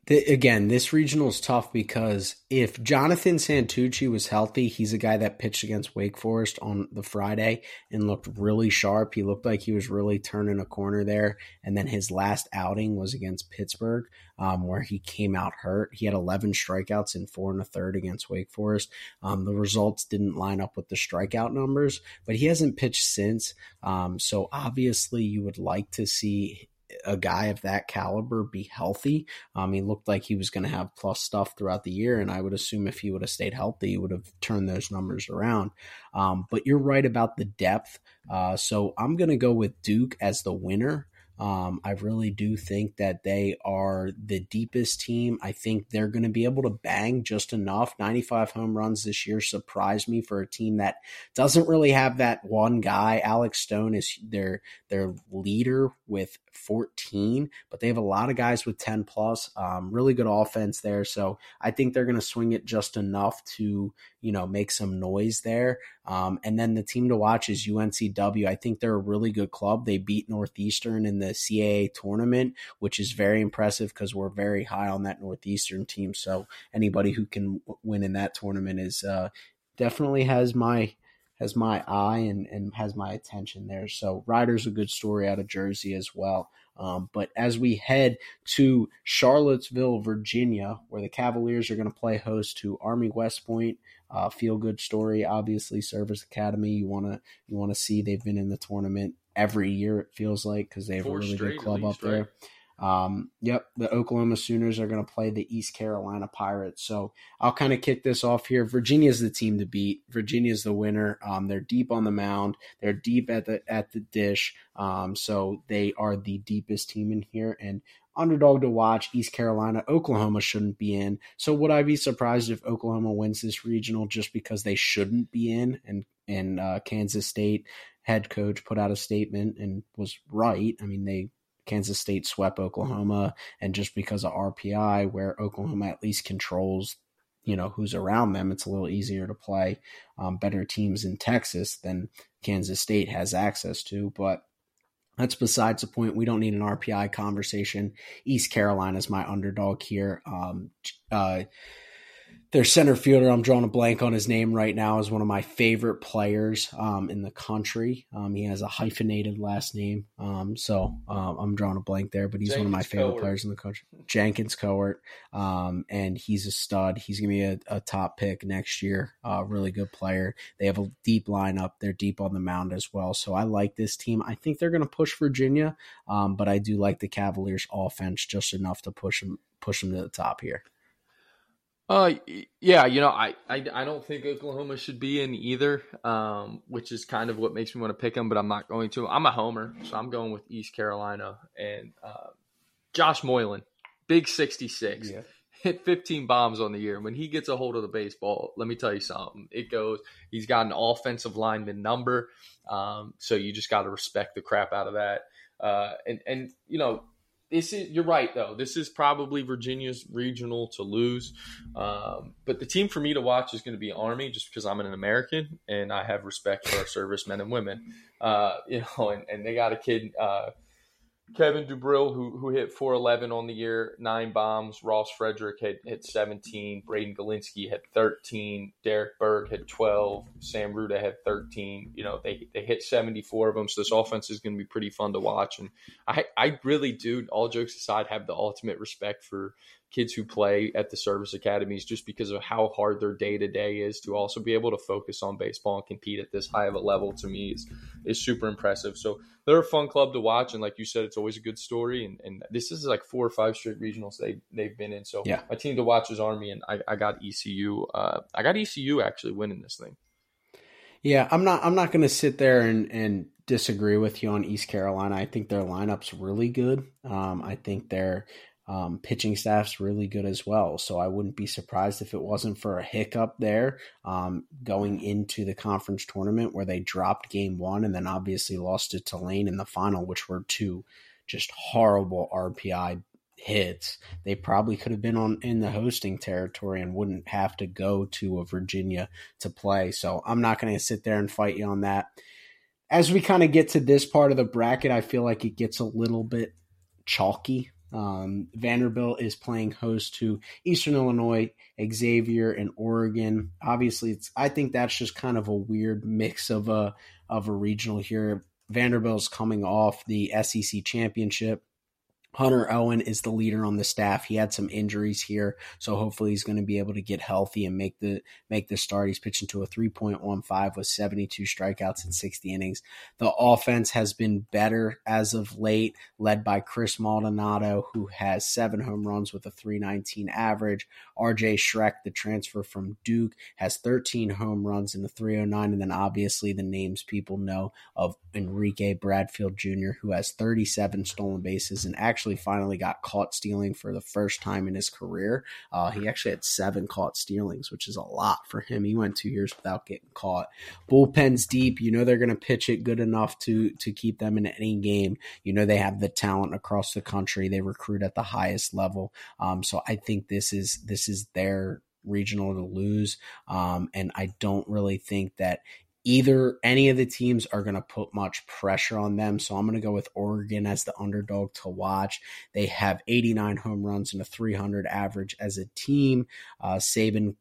the, again, this regional is tough because if Jonathan Santucci was healthy, he's a guy that pitched against Wake Forest on the Friday and looked really sharp. He looked like he was really turning a corner there. And then his last outing was against Pittsburgh, um, where he came out hurt. He had 11 strikeouts in four and a third against Wake Forest. Um, the results didn't line up with the strikeout numbers, but he hasn't pitched since. Um, so obviously, you would like to see a guy of that caliber be healthy. Um, he looked like he was going to have plus stuff throughout the year, and I would assume if he would have stayed healthy, he would have turned those numbers around. Um, but you're right about the depth. Uh, so I'm going to go with Duke as the winner. Um, I really do think that they are the deepest team. I think they're going to be able to bang just enough. 95 home runs this year surprised me for a team that doesn't really have that one guy. Alex Stone is their their leader with 14, but they have a lot of guys with 10 plus. Um, really good offense there. So I think they're going to swing it just enough to, you know, make some noise there. Um, and then the team to watch is UNCW. I think they're a really good club. They beat Northeastern in the CAA tournament, which is very impressive because we're very high on that Northeastern team. So anybody who can win in that tournament is uh, definitely has my has my eye and, and has my attention there. So Rider's a good story out of Jersey as well. Um, but as we head to Charlottesville, Virginia, where the Cavaliers are going to play host to Army West Point, uh, feel good story. Obviously, Service Academy. You want to you want to see they've been in the tournament every year. It feels like because they have Four a really good club least, up there. Right? Um, yep, the Oklahoma Sooners are going to play the East Carolina Pirates. So I'll kind of kick this off here. Virginia's the team to beat. Virginia's the winner. Um, they're deep on the mound. They're deep at the at the dish. Um, so they are the deepest team in here and underdog to watch. East Carolina, Oklahoma shouldn't be in. So would I be surprised if Oklahoma wins this regional just because they shouldn't be in? And and uh, Kansas State head coach put out a statement and was right. I mean they Kansas State swept Oklahoma, and just because of RPI, where Oklahoma at least controls, you know, who's around them, it's a little easier to play um, better teams in Texas than Kansas State has access to. But that's besides the point. We don't need an RPI conversation. East Carolina is my underdog here. Um, uh, their center fielder, I'm drawing a blank on his name right now, is one of my favorite players um, in the country. Um, he has a hyphenated last name, um, so um, I'm drawing a blank there. But he's Jenkins one of my favorite Cowart. players in the country, Jenkins Cowart, um, and he's a stud. He's gonna be a, a top pick next year. Uh, really good player. They have a deep lineup. They're deep on the mound as well. So I like this team. I think they're gonna push Virginia, um, but I do like the Cavaliers' offense just enough to push them push them to the top here. Uh, yeah, you know, I, I, I don't think Oklahoma should be in either, um, which is kind of what makes me want to pick them, but I'm not going to. I'm a homer, so I'm going with East Carolina and uh, Josh Moylan, big 66, yeah. hit 15 bombs on the year. When he gets a hold of the baseball, let me tell you something. It goes. He's got an offensive lineman number, um, so you just got to respect the crap out of that. Uh, and and you know this is you're right though. This is probably Virginia's regional to lose, um, but the team for me to watch is going to be Army, just because I'm an American and I have respect for our servicemen and women. Uh, you know, and, and they got a kid. Uh, Kevin Dubrule, who who hit 411 on the year, nine bombs. Ross Frederick had hit 17. Braden Galinsky had 13. Derek Berg had 12. Sam Ruda had 13. You know, they they hit 74 of them. So this offense is going to be pretty fun to watch. And I I really do, all jokes aside, have the ultimate respect for kids who play at the service academies just because of how hard their day to day is to also be able to focus on baseball and compete at this high of a level to me is is super impressive. So they're a fun club to watch, and like you said, it's always a good story. And, and this is like four or five straight regionals they they've been in. So yeah. my team to watch is Army, and I, I got ECU. Uh, I got ECU actually winning this thing. Yeah, I'm not. I'm not going to sit there and and disagree with you on East Carolina. I think their lineup's really good. Um, I think they're um, pitching staff's really good as well. So I wouldn't be surprised if it wasn't for a hiccup there um, going into the conference tournament where they dropped game one and then obviously lost it to Lane in the final, which were two just horrible RPI hits. They probably could have been on in the hosting territory and wouldn't have to go to a Virginia to play. So I'm not going to sit there and fight you on that. As we kind of get to this part of the bracket, I feel like it gets a little bit chalky um, Vanderbilt is playing host to Eastern Illinois, Xavier, and Oregon. Obviously, it's I think that's just kind of a weird mix of a of a regional here. Vanderbilt's coming off the SEC championship. Hunter Owen is the leader on the staff. He had some injuries here, so hopefully he's going to be able to get healthy and make the make the start. He's pitching to a 3.15 with 72 strikeouts in 60 innings. The offense has been better as of late, led by Chris Maldonado, who has seven home runs with a 319 average. RJ Schreck, the transfer from Duke, has 13 home runs in the 309, and then obviously the names people know of Enrique Bradfield Jr., who has 37 stolen bases and actually actually finally got caught stealing for the first time in his career. Uh, he actually had seven caught stealings, which is a lot for him. He went two years without getting caught. Bullpen's deep. You know they're going to pitch it good enough to to keep them in any game. You know they have the talent across the country. They recruit at the highest level. Um, so I think this is this is their regional to lose. Um, and I don't really think that either any of the teams are going to put much pressure on them. So I'm going to go with Oregon as the underdog to watch. They have 89 home runs and a 300 average as a team. Uh, Sabin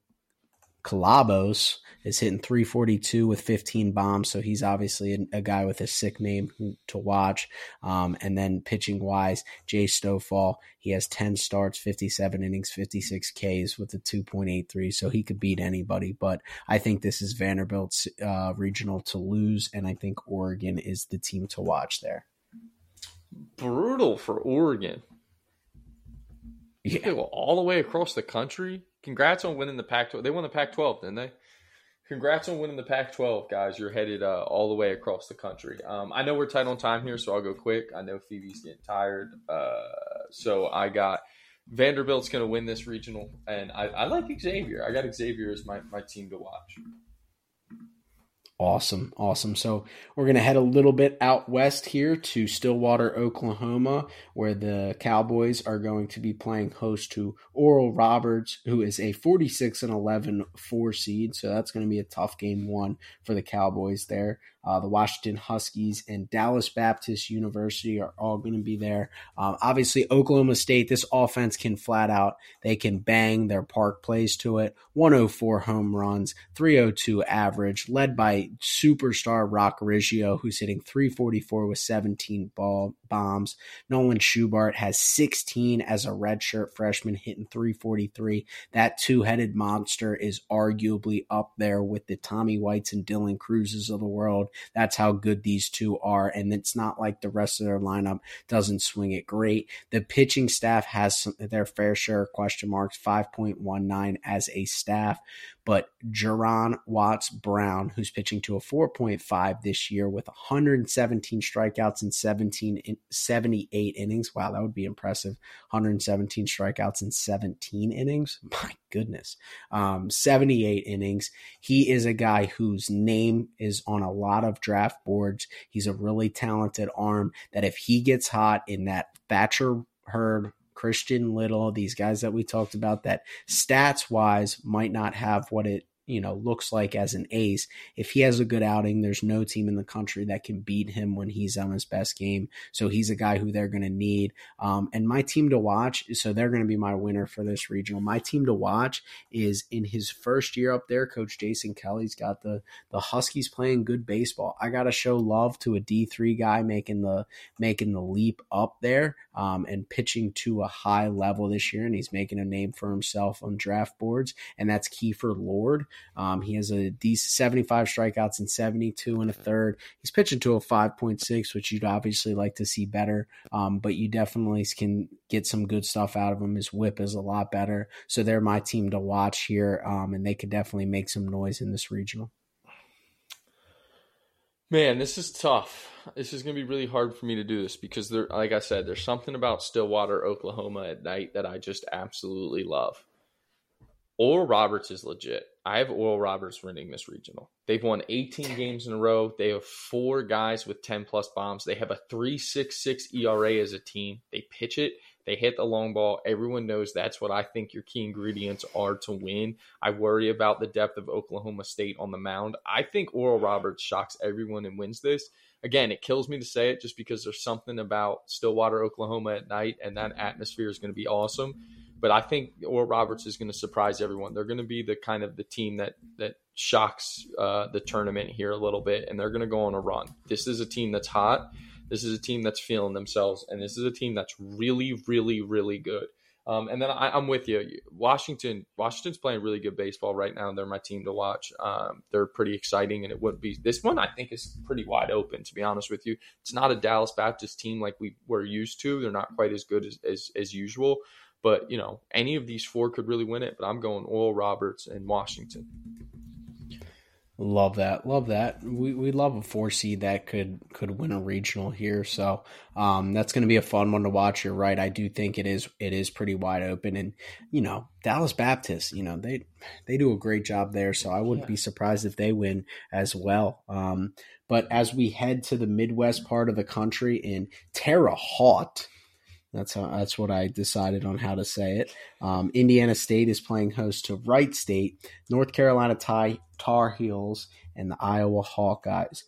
Ceballos is hitting 342 with 15 bombs. So he's obviously a, a guy with a sick name to watch. Um, and then pitching wise, Jay Stoffal, he has 10 starts, 57 innings, 56 Ks with a 2.83. So he could beat anybody. But I think this is Vanderbilt's uh, regional to lose. And I think Oregon is the team to watch there. Brutal for Oregon. Yeah. They go all the way across the country. Congrats on winning the Pac-12. They won the Pac-12, didn't they? Congrats on winning the Pac-12, guys. You're headed uh, all the way across the country. Um, I know we're tight on time here, so I'll go quick. I know Phoebe's getting tired, uh, so I got Vanderbilt's going to win this regional, and I, I like Xavier. I got Xavier as my, my team to watch. Awesome. Awesome. So we're going to head a little bit out west here to Stillwater, Oklahoma, where the Cowboys are going to be playing host to Oral Roberts, who is a 46 and 11 four seed. So that's going to be a tough game one for the Cowboys there. Uh, the Washington Huskies and Dallas Baptist University are all going to be there. Um, obviously, Oklahoma State, this offense can flat out, they can bang their park plays to it. 104 home runs, 302 average, led by superstar Roc Riggio, who's hitting 344 with 17 ball bombs. Nolan Schubart has 16 as a redshirt freshman, hitting 343. That two headed monster is arguably up there with the Tommy Whites and Dylan Cruises of the world. That's how good these two are. And it's not like the rest of their lineup doesn't swing it great. The pitching staff has some, their fair share of question marks, 5.19 as a staff. But Juaron Watts Brown, who's pitching to a 4.5 this year with 117 strikeouts in 17 in 78 innings. Wow, that would be impressive. 117 strikeouts in 17 innings. My goodness. Um, 78 innings. He is a guy whose name is on a lot of draft boards. He's a really talented arm that if he gets hot in that Thatcher Hurd Christian Little, these guys that we talked about that stats wise might not have what it you know looks like as an ace. If he has a good outing, there's no team in the country that can beat him when he's on his best game. So he's a guy who they're going to need. Um, and my team to watch, so they're going to be my winner for this regional. My team to watch is in his first year up there. Coach Jason Kelly's got the the Huskies playing good baseball. I got to show love to a D three guy making the making the leap up there um, and pitching to a high level this year, and he's making a name for himself on draft boards, and that's Kiefer Lord. Um, he has a decent 75 strikeouts and 72 and a third. He's pitching to a 5.6, which you'd obviously like to see better, um, but you definitely can get some good stuff out of him. His whip is a lot better. So they're my team to watch here, um, and they could definitely make some noise in this regional. Man, this is tough. This is going to be really hard for me to do this because there, like I said, there's something about Stillwater, Oklahoma at night that I just absolutely love. Oral Roberts is legit. I have Oral Roberts winning this regional. They've won 18 games in a row. They have four guys with 10 plus bombs. They have a 3.66 ERA as a team. They pitch it. They hit the long ball. Everyone knows that's what I think your key ingredients are to win. I worry about the depth of Oklahoma State on the mound. I think Oral Roberts shocks everyone and wins this. Again, it kills me to say it just because there's something about Stillwater, Oklahoma at night, and that atmosphere is going to be awesome. But I think Oral Roberts is going to surprise everyone. They're going to be the kind of the team that that shocks uh, the tournament here a little bit, and they're going to go on a run. This is a team that's hot. This is a team that's feeling themselves, and this is a team that's really, really, really good. Um, and then I, am with you. Washington, Washington's playing really good baseball right now. They're my team to watch. Um, they're pretty exciting, and it would be this one. I think is pretty wide open. To be honest with you, it's not a Dallas Baptist team like we were used to. They're not quite as good as as, as usual. But you know, any of these four could really win it. But I'm going Oral Roberts and Washington. Love that, love that. We we love a four seed that could could win a regional here. So um, that's going to be a fun one to watch. You're right. I do think it is it is pretty wide open, and you know Dallas Baptist, you know they they do a great job there. So I wouldn't yeah. be surprised if they win as well. Um, but as we head to the Midwest part of the country in Terre Haute, that's how, that's what I decided on how to say it. Um, Indiana State is playing host to Wright State, North Carolina Tar, Tar Heels, and the Iowa Hawkeyes.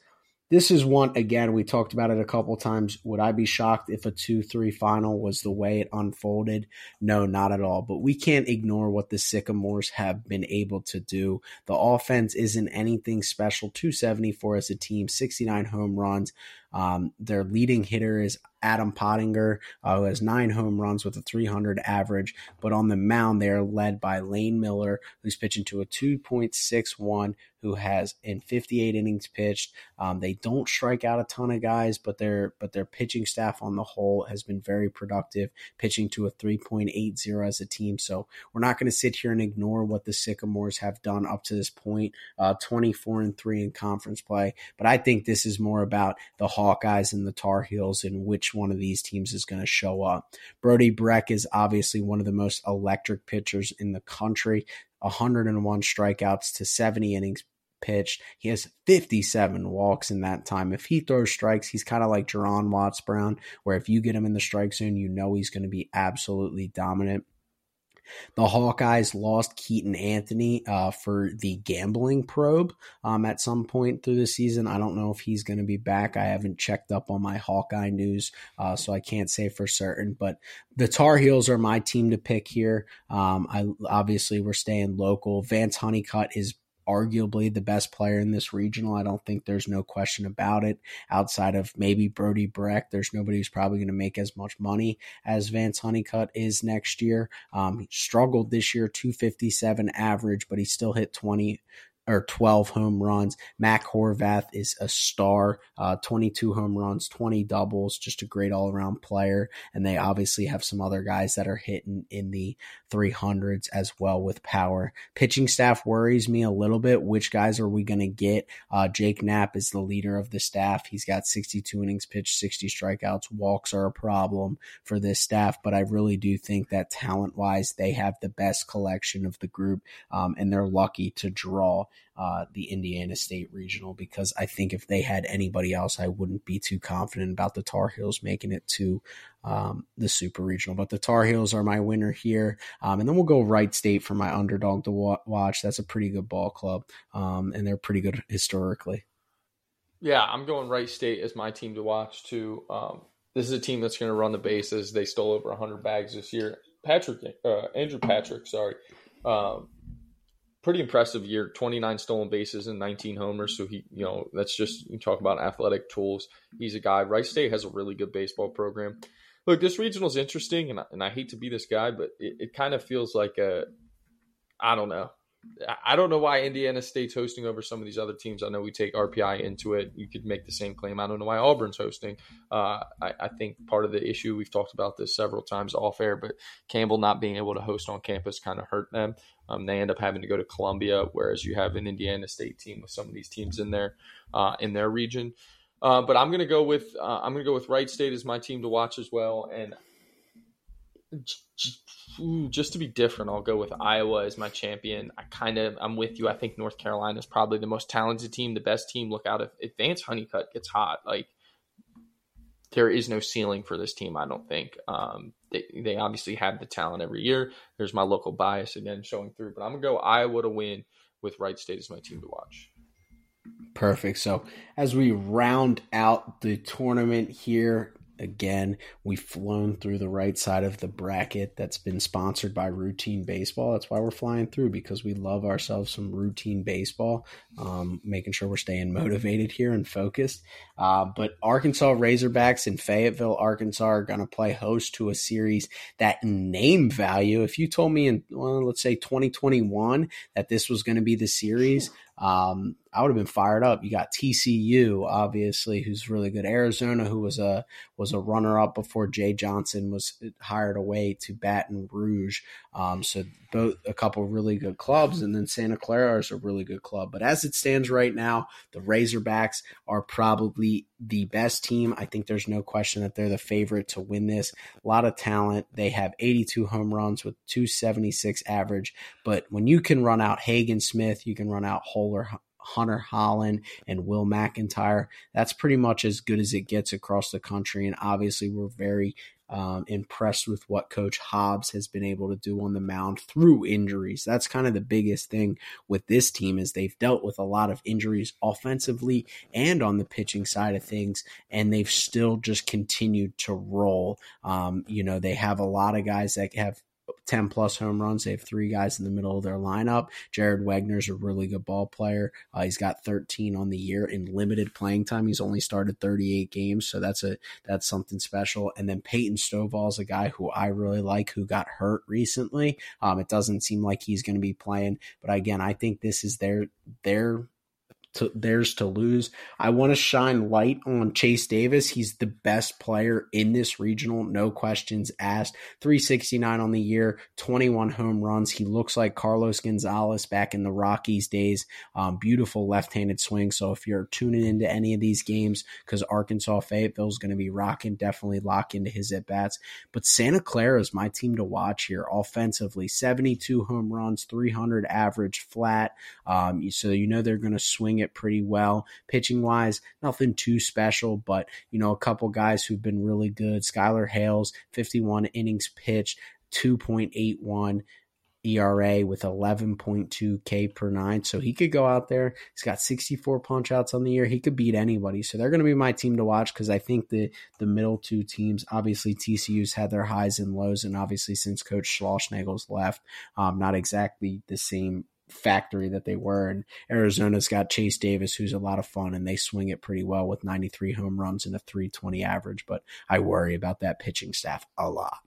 this is one again we talked about it a couple times. Would i be shocked if a 2-3 final was the way it unfolded? No not at all. But we can't ignore what the sycamores have been able to do. The offense isn't anything special. 274 as a team 69 home runs. Um, their leading hitter is Adam Pottinger, uh, who has nine home runs with a 300 average. But on the mound, they are led by Lane Miller, who's pitching to a 2.61, who has in 58 innings pitched. Um, they don't strike out a ton of guys, but their but their pitching staff on the whole has been very productive, pitching to a 3.80 as a team. So we're not going to sit here and ignore what the Sycamores have done up to this point, uh, 24 and three in conference play. But I think this is more about the Hawkeyes and the Tar Heels and which one of these teams is going to show up. Brody Brecht is obviously one of the most electric pitchers in the country. 101 strikeouts to 70 innings pitched. He has 57 walks in that time. If he throws strikes, he's kind of like Juaron Watts Brown, where if you get him in the strike zone, you know he's going to be absolutely dominant. The Hawkeyes lost Keaton Anthony uh, for the gambling probe um, at some point through the season. I don't know if he's going to be back. I haven't checked up on my Hawkeye news, uh, so I can't say for certain. But the Tar Heels are my team to pick here. Um, I obviously we're staying local. Vance Honeycutt is arguably the best player in this regional. I don't think there's no question about it. Outside of maybe Brody Brecht, there's nobody who's probably going to make as much money as Vance Honeycutt is next year. Um, struggled this year, 257 average, but he still hit 20 or 12 home runs. Mac Horvath is a star, uh, 22 home runs, 20 doubles, just a great all around player. And they obviously have some other guys that are hitting in the 300s as well with power. Pitching staff worries me a little bit. Which guys are we going to get? Uh, Jake Knapp is the leader of the staff. He's got 62 innings pitched, 60 strikeouts. Walks are a problem for this staff, but I really do think that talent wise, they have the best collection of the group, um, and they're lucky to draw uh, the Indiana State Regional because I think if they had anybody else, I wouldn't be too confident about the Tar Heels making it to um, the Super Regional. But the Tar Heels are my winner here, um, and then we'll go Wright State for my underdog to wa- watch. That's a pretty good ball club, um, and they're pretty good historically. Yeah, I'm going Wright State as my team to watch too. Um, this is a team that's going to run the bases. They stole over 100 bags this year. Patrick, uh, Andrew Patrick, sorry, um, pretty impressive year. 29 stolen bases and 19 homers. So he you know that's just you talk about athletic tools. He's a guy. Wright State has a really good baseball program. Look this regional is interesting and I, and I hate to be this guy but it, it kind of feels like a i don't know I don't know why Indiana State's hosting over some of these other teams. I know we take RPI into it. You could make the same claim. I don't know why Auburn's hosting. Uh, I, I, think part of the issue we've talked about this several times off air, but Campbell not being able to host on campus kind of hurt them. Um, they end up having to go to Columbia, whereas you have an Indiana State team with some of these teams in there uh, in their region. Uh, but I'm going to go with uh, I'm going to go with Wright State as my team to watch as well, and just to be different, I'll go with Iowa as my champion. I kind of, I'm with you. I think North Carolina is probably the most talented team, the best team. Look out if, if Vance Honeycutt gets hot, like there is no ceiling for this team. I don't think. Um, they, they obviously have the talent every year. There's my local bias again showing through, but I'm gonna go Iowa to win with Wright State as my team to watch. Perfect. So as we round out the tournament here, Again, we've flown through the right side of the bracket that's been sponsored by Routine Baseball. That's why we're flying through because we love ourselves some routine baseball, um, making sure we're staying motivated here and focused. Uh, but Arkansas Razorbacks in Fayetteville, Arkansas are going to play host to a series that name value. If you told me in, well, let's say 2021 that this was going to be the series, um, I would have been fired up. You got TCU, obviously, who's really good. Arizona, who was a was a runner up before Jay Johnson was hired away to Baton Rouge. Um, so both a couple really good clubs, and then Santa Clara is a really good club. But as it stands right now, the Razorbacks are probably the best team. I think there's no question that they're the favorite to win this. A lot of talent. They have 82 home runs with 276 average. But when you can run out Hagen Smith, you can run out Holler Hunter Hollan and Will McIntyre. That's pretty much as good as it gets across the country. And obviously, we're very um, impressed with what Coach Hobbs has been able to do on the mound through injuries. That's kind of the biggest thing with this team is they've dealt with a lot of injuries offensively and on the pitching side of things, and they've still just continued to roll. Um, you know, they have a lot of guys that have 10 plus home runs. They have three guys in the middle of their lineup. Jared Wegner's a really good ball player. Uh, he's got 13 on the year in limited playing time. He's only started 38 games, so that's a that's something special. And then Peyton Stovall is a guy who I really like who got hurt recently. Um, it doesn't seem like he's going to be playing, but again, I think this is their their to theirs to lose. I want to shine light on Chase Davis. He's the best player in this regional, no questions asked. 369 on the year, 21 home runs. He looks like Carlos Gonzalez back in the Rockies days. Um, beautiful left-handed swing. So if you're tuning into any of these games, because Arkansas Fayetteville is going to be rocking, definitely lock into his at bats. But Santa Clara is my team to watch here offensively. 72 home runs, 300 average flat. Um, so you know they're going to swing it pretty well. Pitching wise, nothing too special, but you know, a couple guys who've been really good. Skylar Hales, 51 innings pitched, 2.81 ERA with 11.2 K per nine. So he could go out there. He's got 64 punch outs on the year. He could beat anybody. So they're going to be my team to watch because I think the the middle two teams, obviously TCU's had their highs and lows, and obviously since Coach Schlossnagle's left, um, not exactly the same factory that they were. And Arizona's got Chase Davis, who's a lot of fun, and they swing it pretty well with 93 home runs and a 320 average. But I worry about that pitching staff a lot.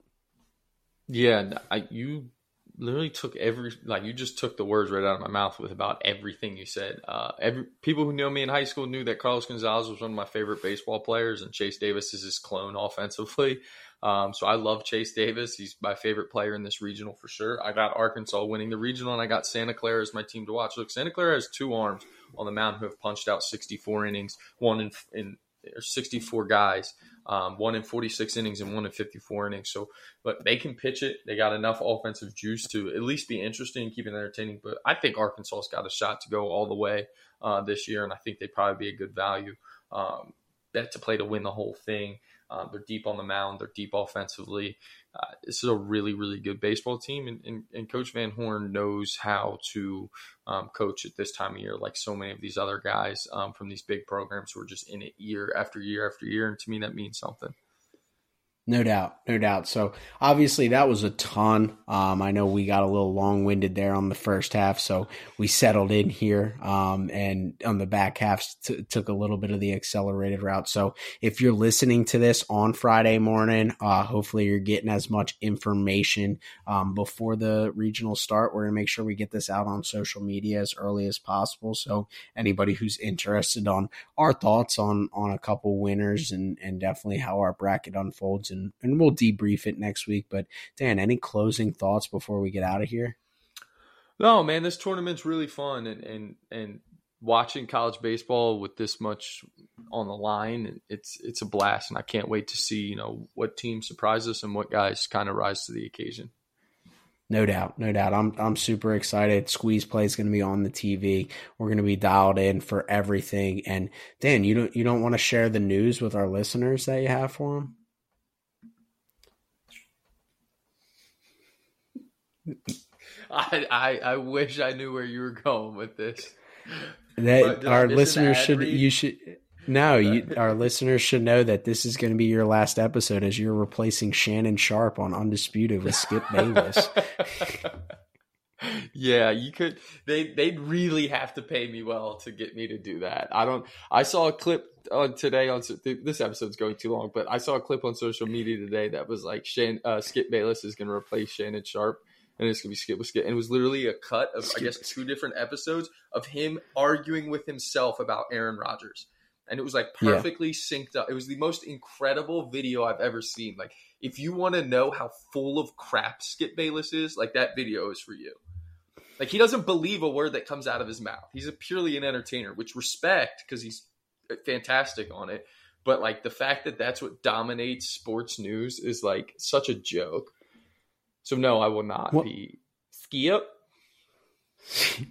Yeah, I, you literally took every like you just took the words right out of my mouth with about everything you said. Uh, every people who know me in high school knew that Carlos Gonzalez was one of my favorite baseball players, and Chase Davis is his clone offensively. Um, so I love Chase Davis. He's my favorite player in this regional for sure. I got Arkansas winning the regional, and I got Santa Clara as my team to watch. Look, Santa Clara has two arms on the mound who have punched out 64 innings, one in, in 64 guys, um, one in 46 innings and one in 54 innings. So, but they can pitch it. They got enough offensive juice to at least be interesting, and keep it entertaining. But I think Arkansas's got a shot to go all the way uh, this year, and I think they'd probably be a good value um, bet to play to win the whole thing. Um, they're deep on the mound. They're deep offensively. Uh, this is a really, really good baseball team, and, and, and Coach Van Horn knows how to um, coach at this time of year, like so many of these other guys um, from these big programs who are just in it year after year after year. And to me, that means something. No doubt, no doubt. So obviously that was a ton. Um, I know we got a little long winded there on the first half, so we settled in here. Um, and on the back half t- took a little bit of the accelerated route. So if you're listening to this on Friday morning, uh, hopefully you're getting as much information um, before the regional start. We're gonna make sure we get this out on social media as early as possible. So anybody who's interested on our thoughts on on a couple winners and and definitely how our bracket unfolds and, and we'll debrief it next week. But Dan, any closing thoughts before we get out of here? No, man, this tournament's really fun and and and watching college baseball with this much on the line, it's it's a blast, and I can't wait to see you know what teams surprise us and what guys kind of rise to the occasion. No doubt, no doubt. I'm I'm super excited. Squeeze play is going to be on the TV. We're going to be dialed in for everything. And Dan, you don't you don't want to share the news with our listeners that you have for them? I, I I wish I knew where you were going with this. That our listeners should read? you should no, you, our listeners should know that this is going to be your last episode as you're replacing Shannon Sharpe on Undisputed with Skip Bayless. yeah, you could. They they'd really have to pay me well to get me to do that. I don't. I saw a clip on today on this episode's going too long, but I saw a clip on social media today that was like Shan, uh, Skip Bayless is going to replace Shannon Sharpe and it's gonna be skip with skip. And it was literally a cut of skip. I guess two different episodes of him arguing with himself about Aaron Rodgers. And it was like perfectly yeah. synced up. It was the most incredible video I've ever seen. Like, if you want to know how full of crap Skip Bayless is, like that video is for you. Like he doesn't believe a word that comes out of his mouth. He's a purely an entertainer, which respect because he's uh, fantastic on it. But like the fact that that's what dominates sports news is like such a joke. So no, I will not what? be skip.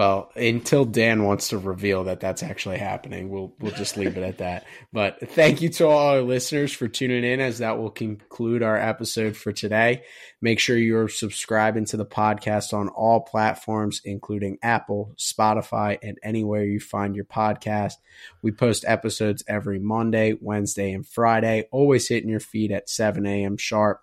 Well, until Dan wants to reveal that that's actually happening, we'll we'll just leave it at that. But thank you to all our listeners for tuning in, as that will conclude our episode for today. Make sure you're subscribing to the podcast on all platforms, including Apple, Spotify, and anywhere you find your podcast. We post episodes every Monday, Wednesday, and Friday, always hitting your feed at 7 a.m. sharp.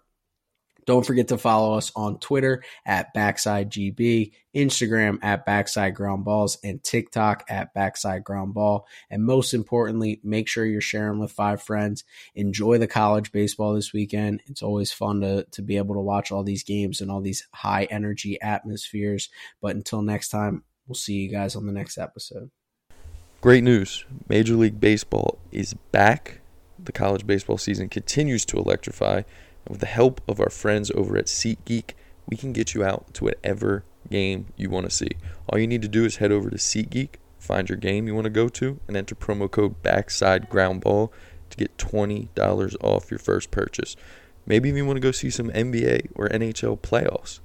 Don't forget to follow us on Twitter at BacksideGB, Instagram at Backside Ground Balls, and TikTok at Backside Ground Ball. And most importantly, make sure you're sharing with five friends. Enjoy the college baseball this weekend. It's always fun to, to be able to watch all these games and all these high energy atmospheres. But until next time, we'll see you guys on the next episode. Great news Major League Baseball is back. The college baseball season continues to electrify. With the help of our friends over at SeatGeek, we can get you out to whatever game you want to see. All you need to do is head over to SeatGeek, find your game you want to go to, and enter promo code Backside Ground Ball to get $20 off your first purchase. Maybe you want to go see some NBA or NHL playoffs.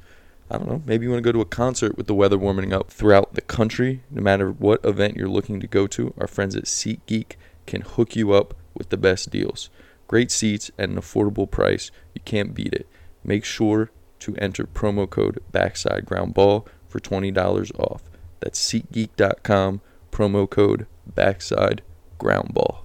I don't know. Maybe you want to go to a concert with the weather warming up throughout the country. No matter what event you're looking to go to, our friends at SeatGeek can hook you up with the best deals. Great seats at an affordable price. You can't beat it. Make sure to enter promo code Backside Ground Ball for $20 off. That's SeatGeek.com, promo code Backside Ground Ball.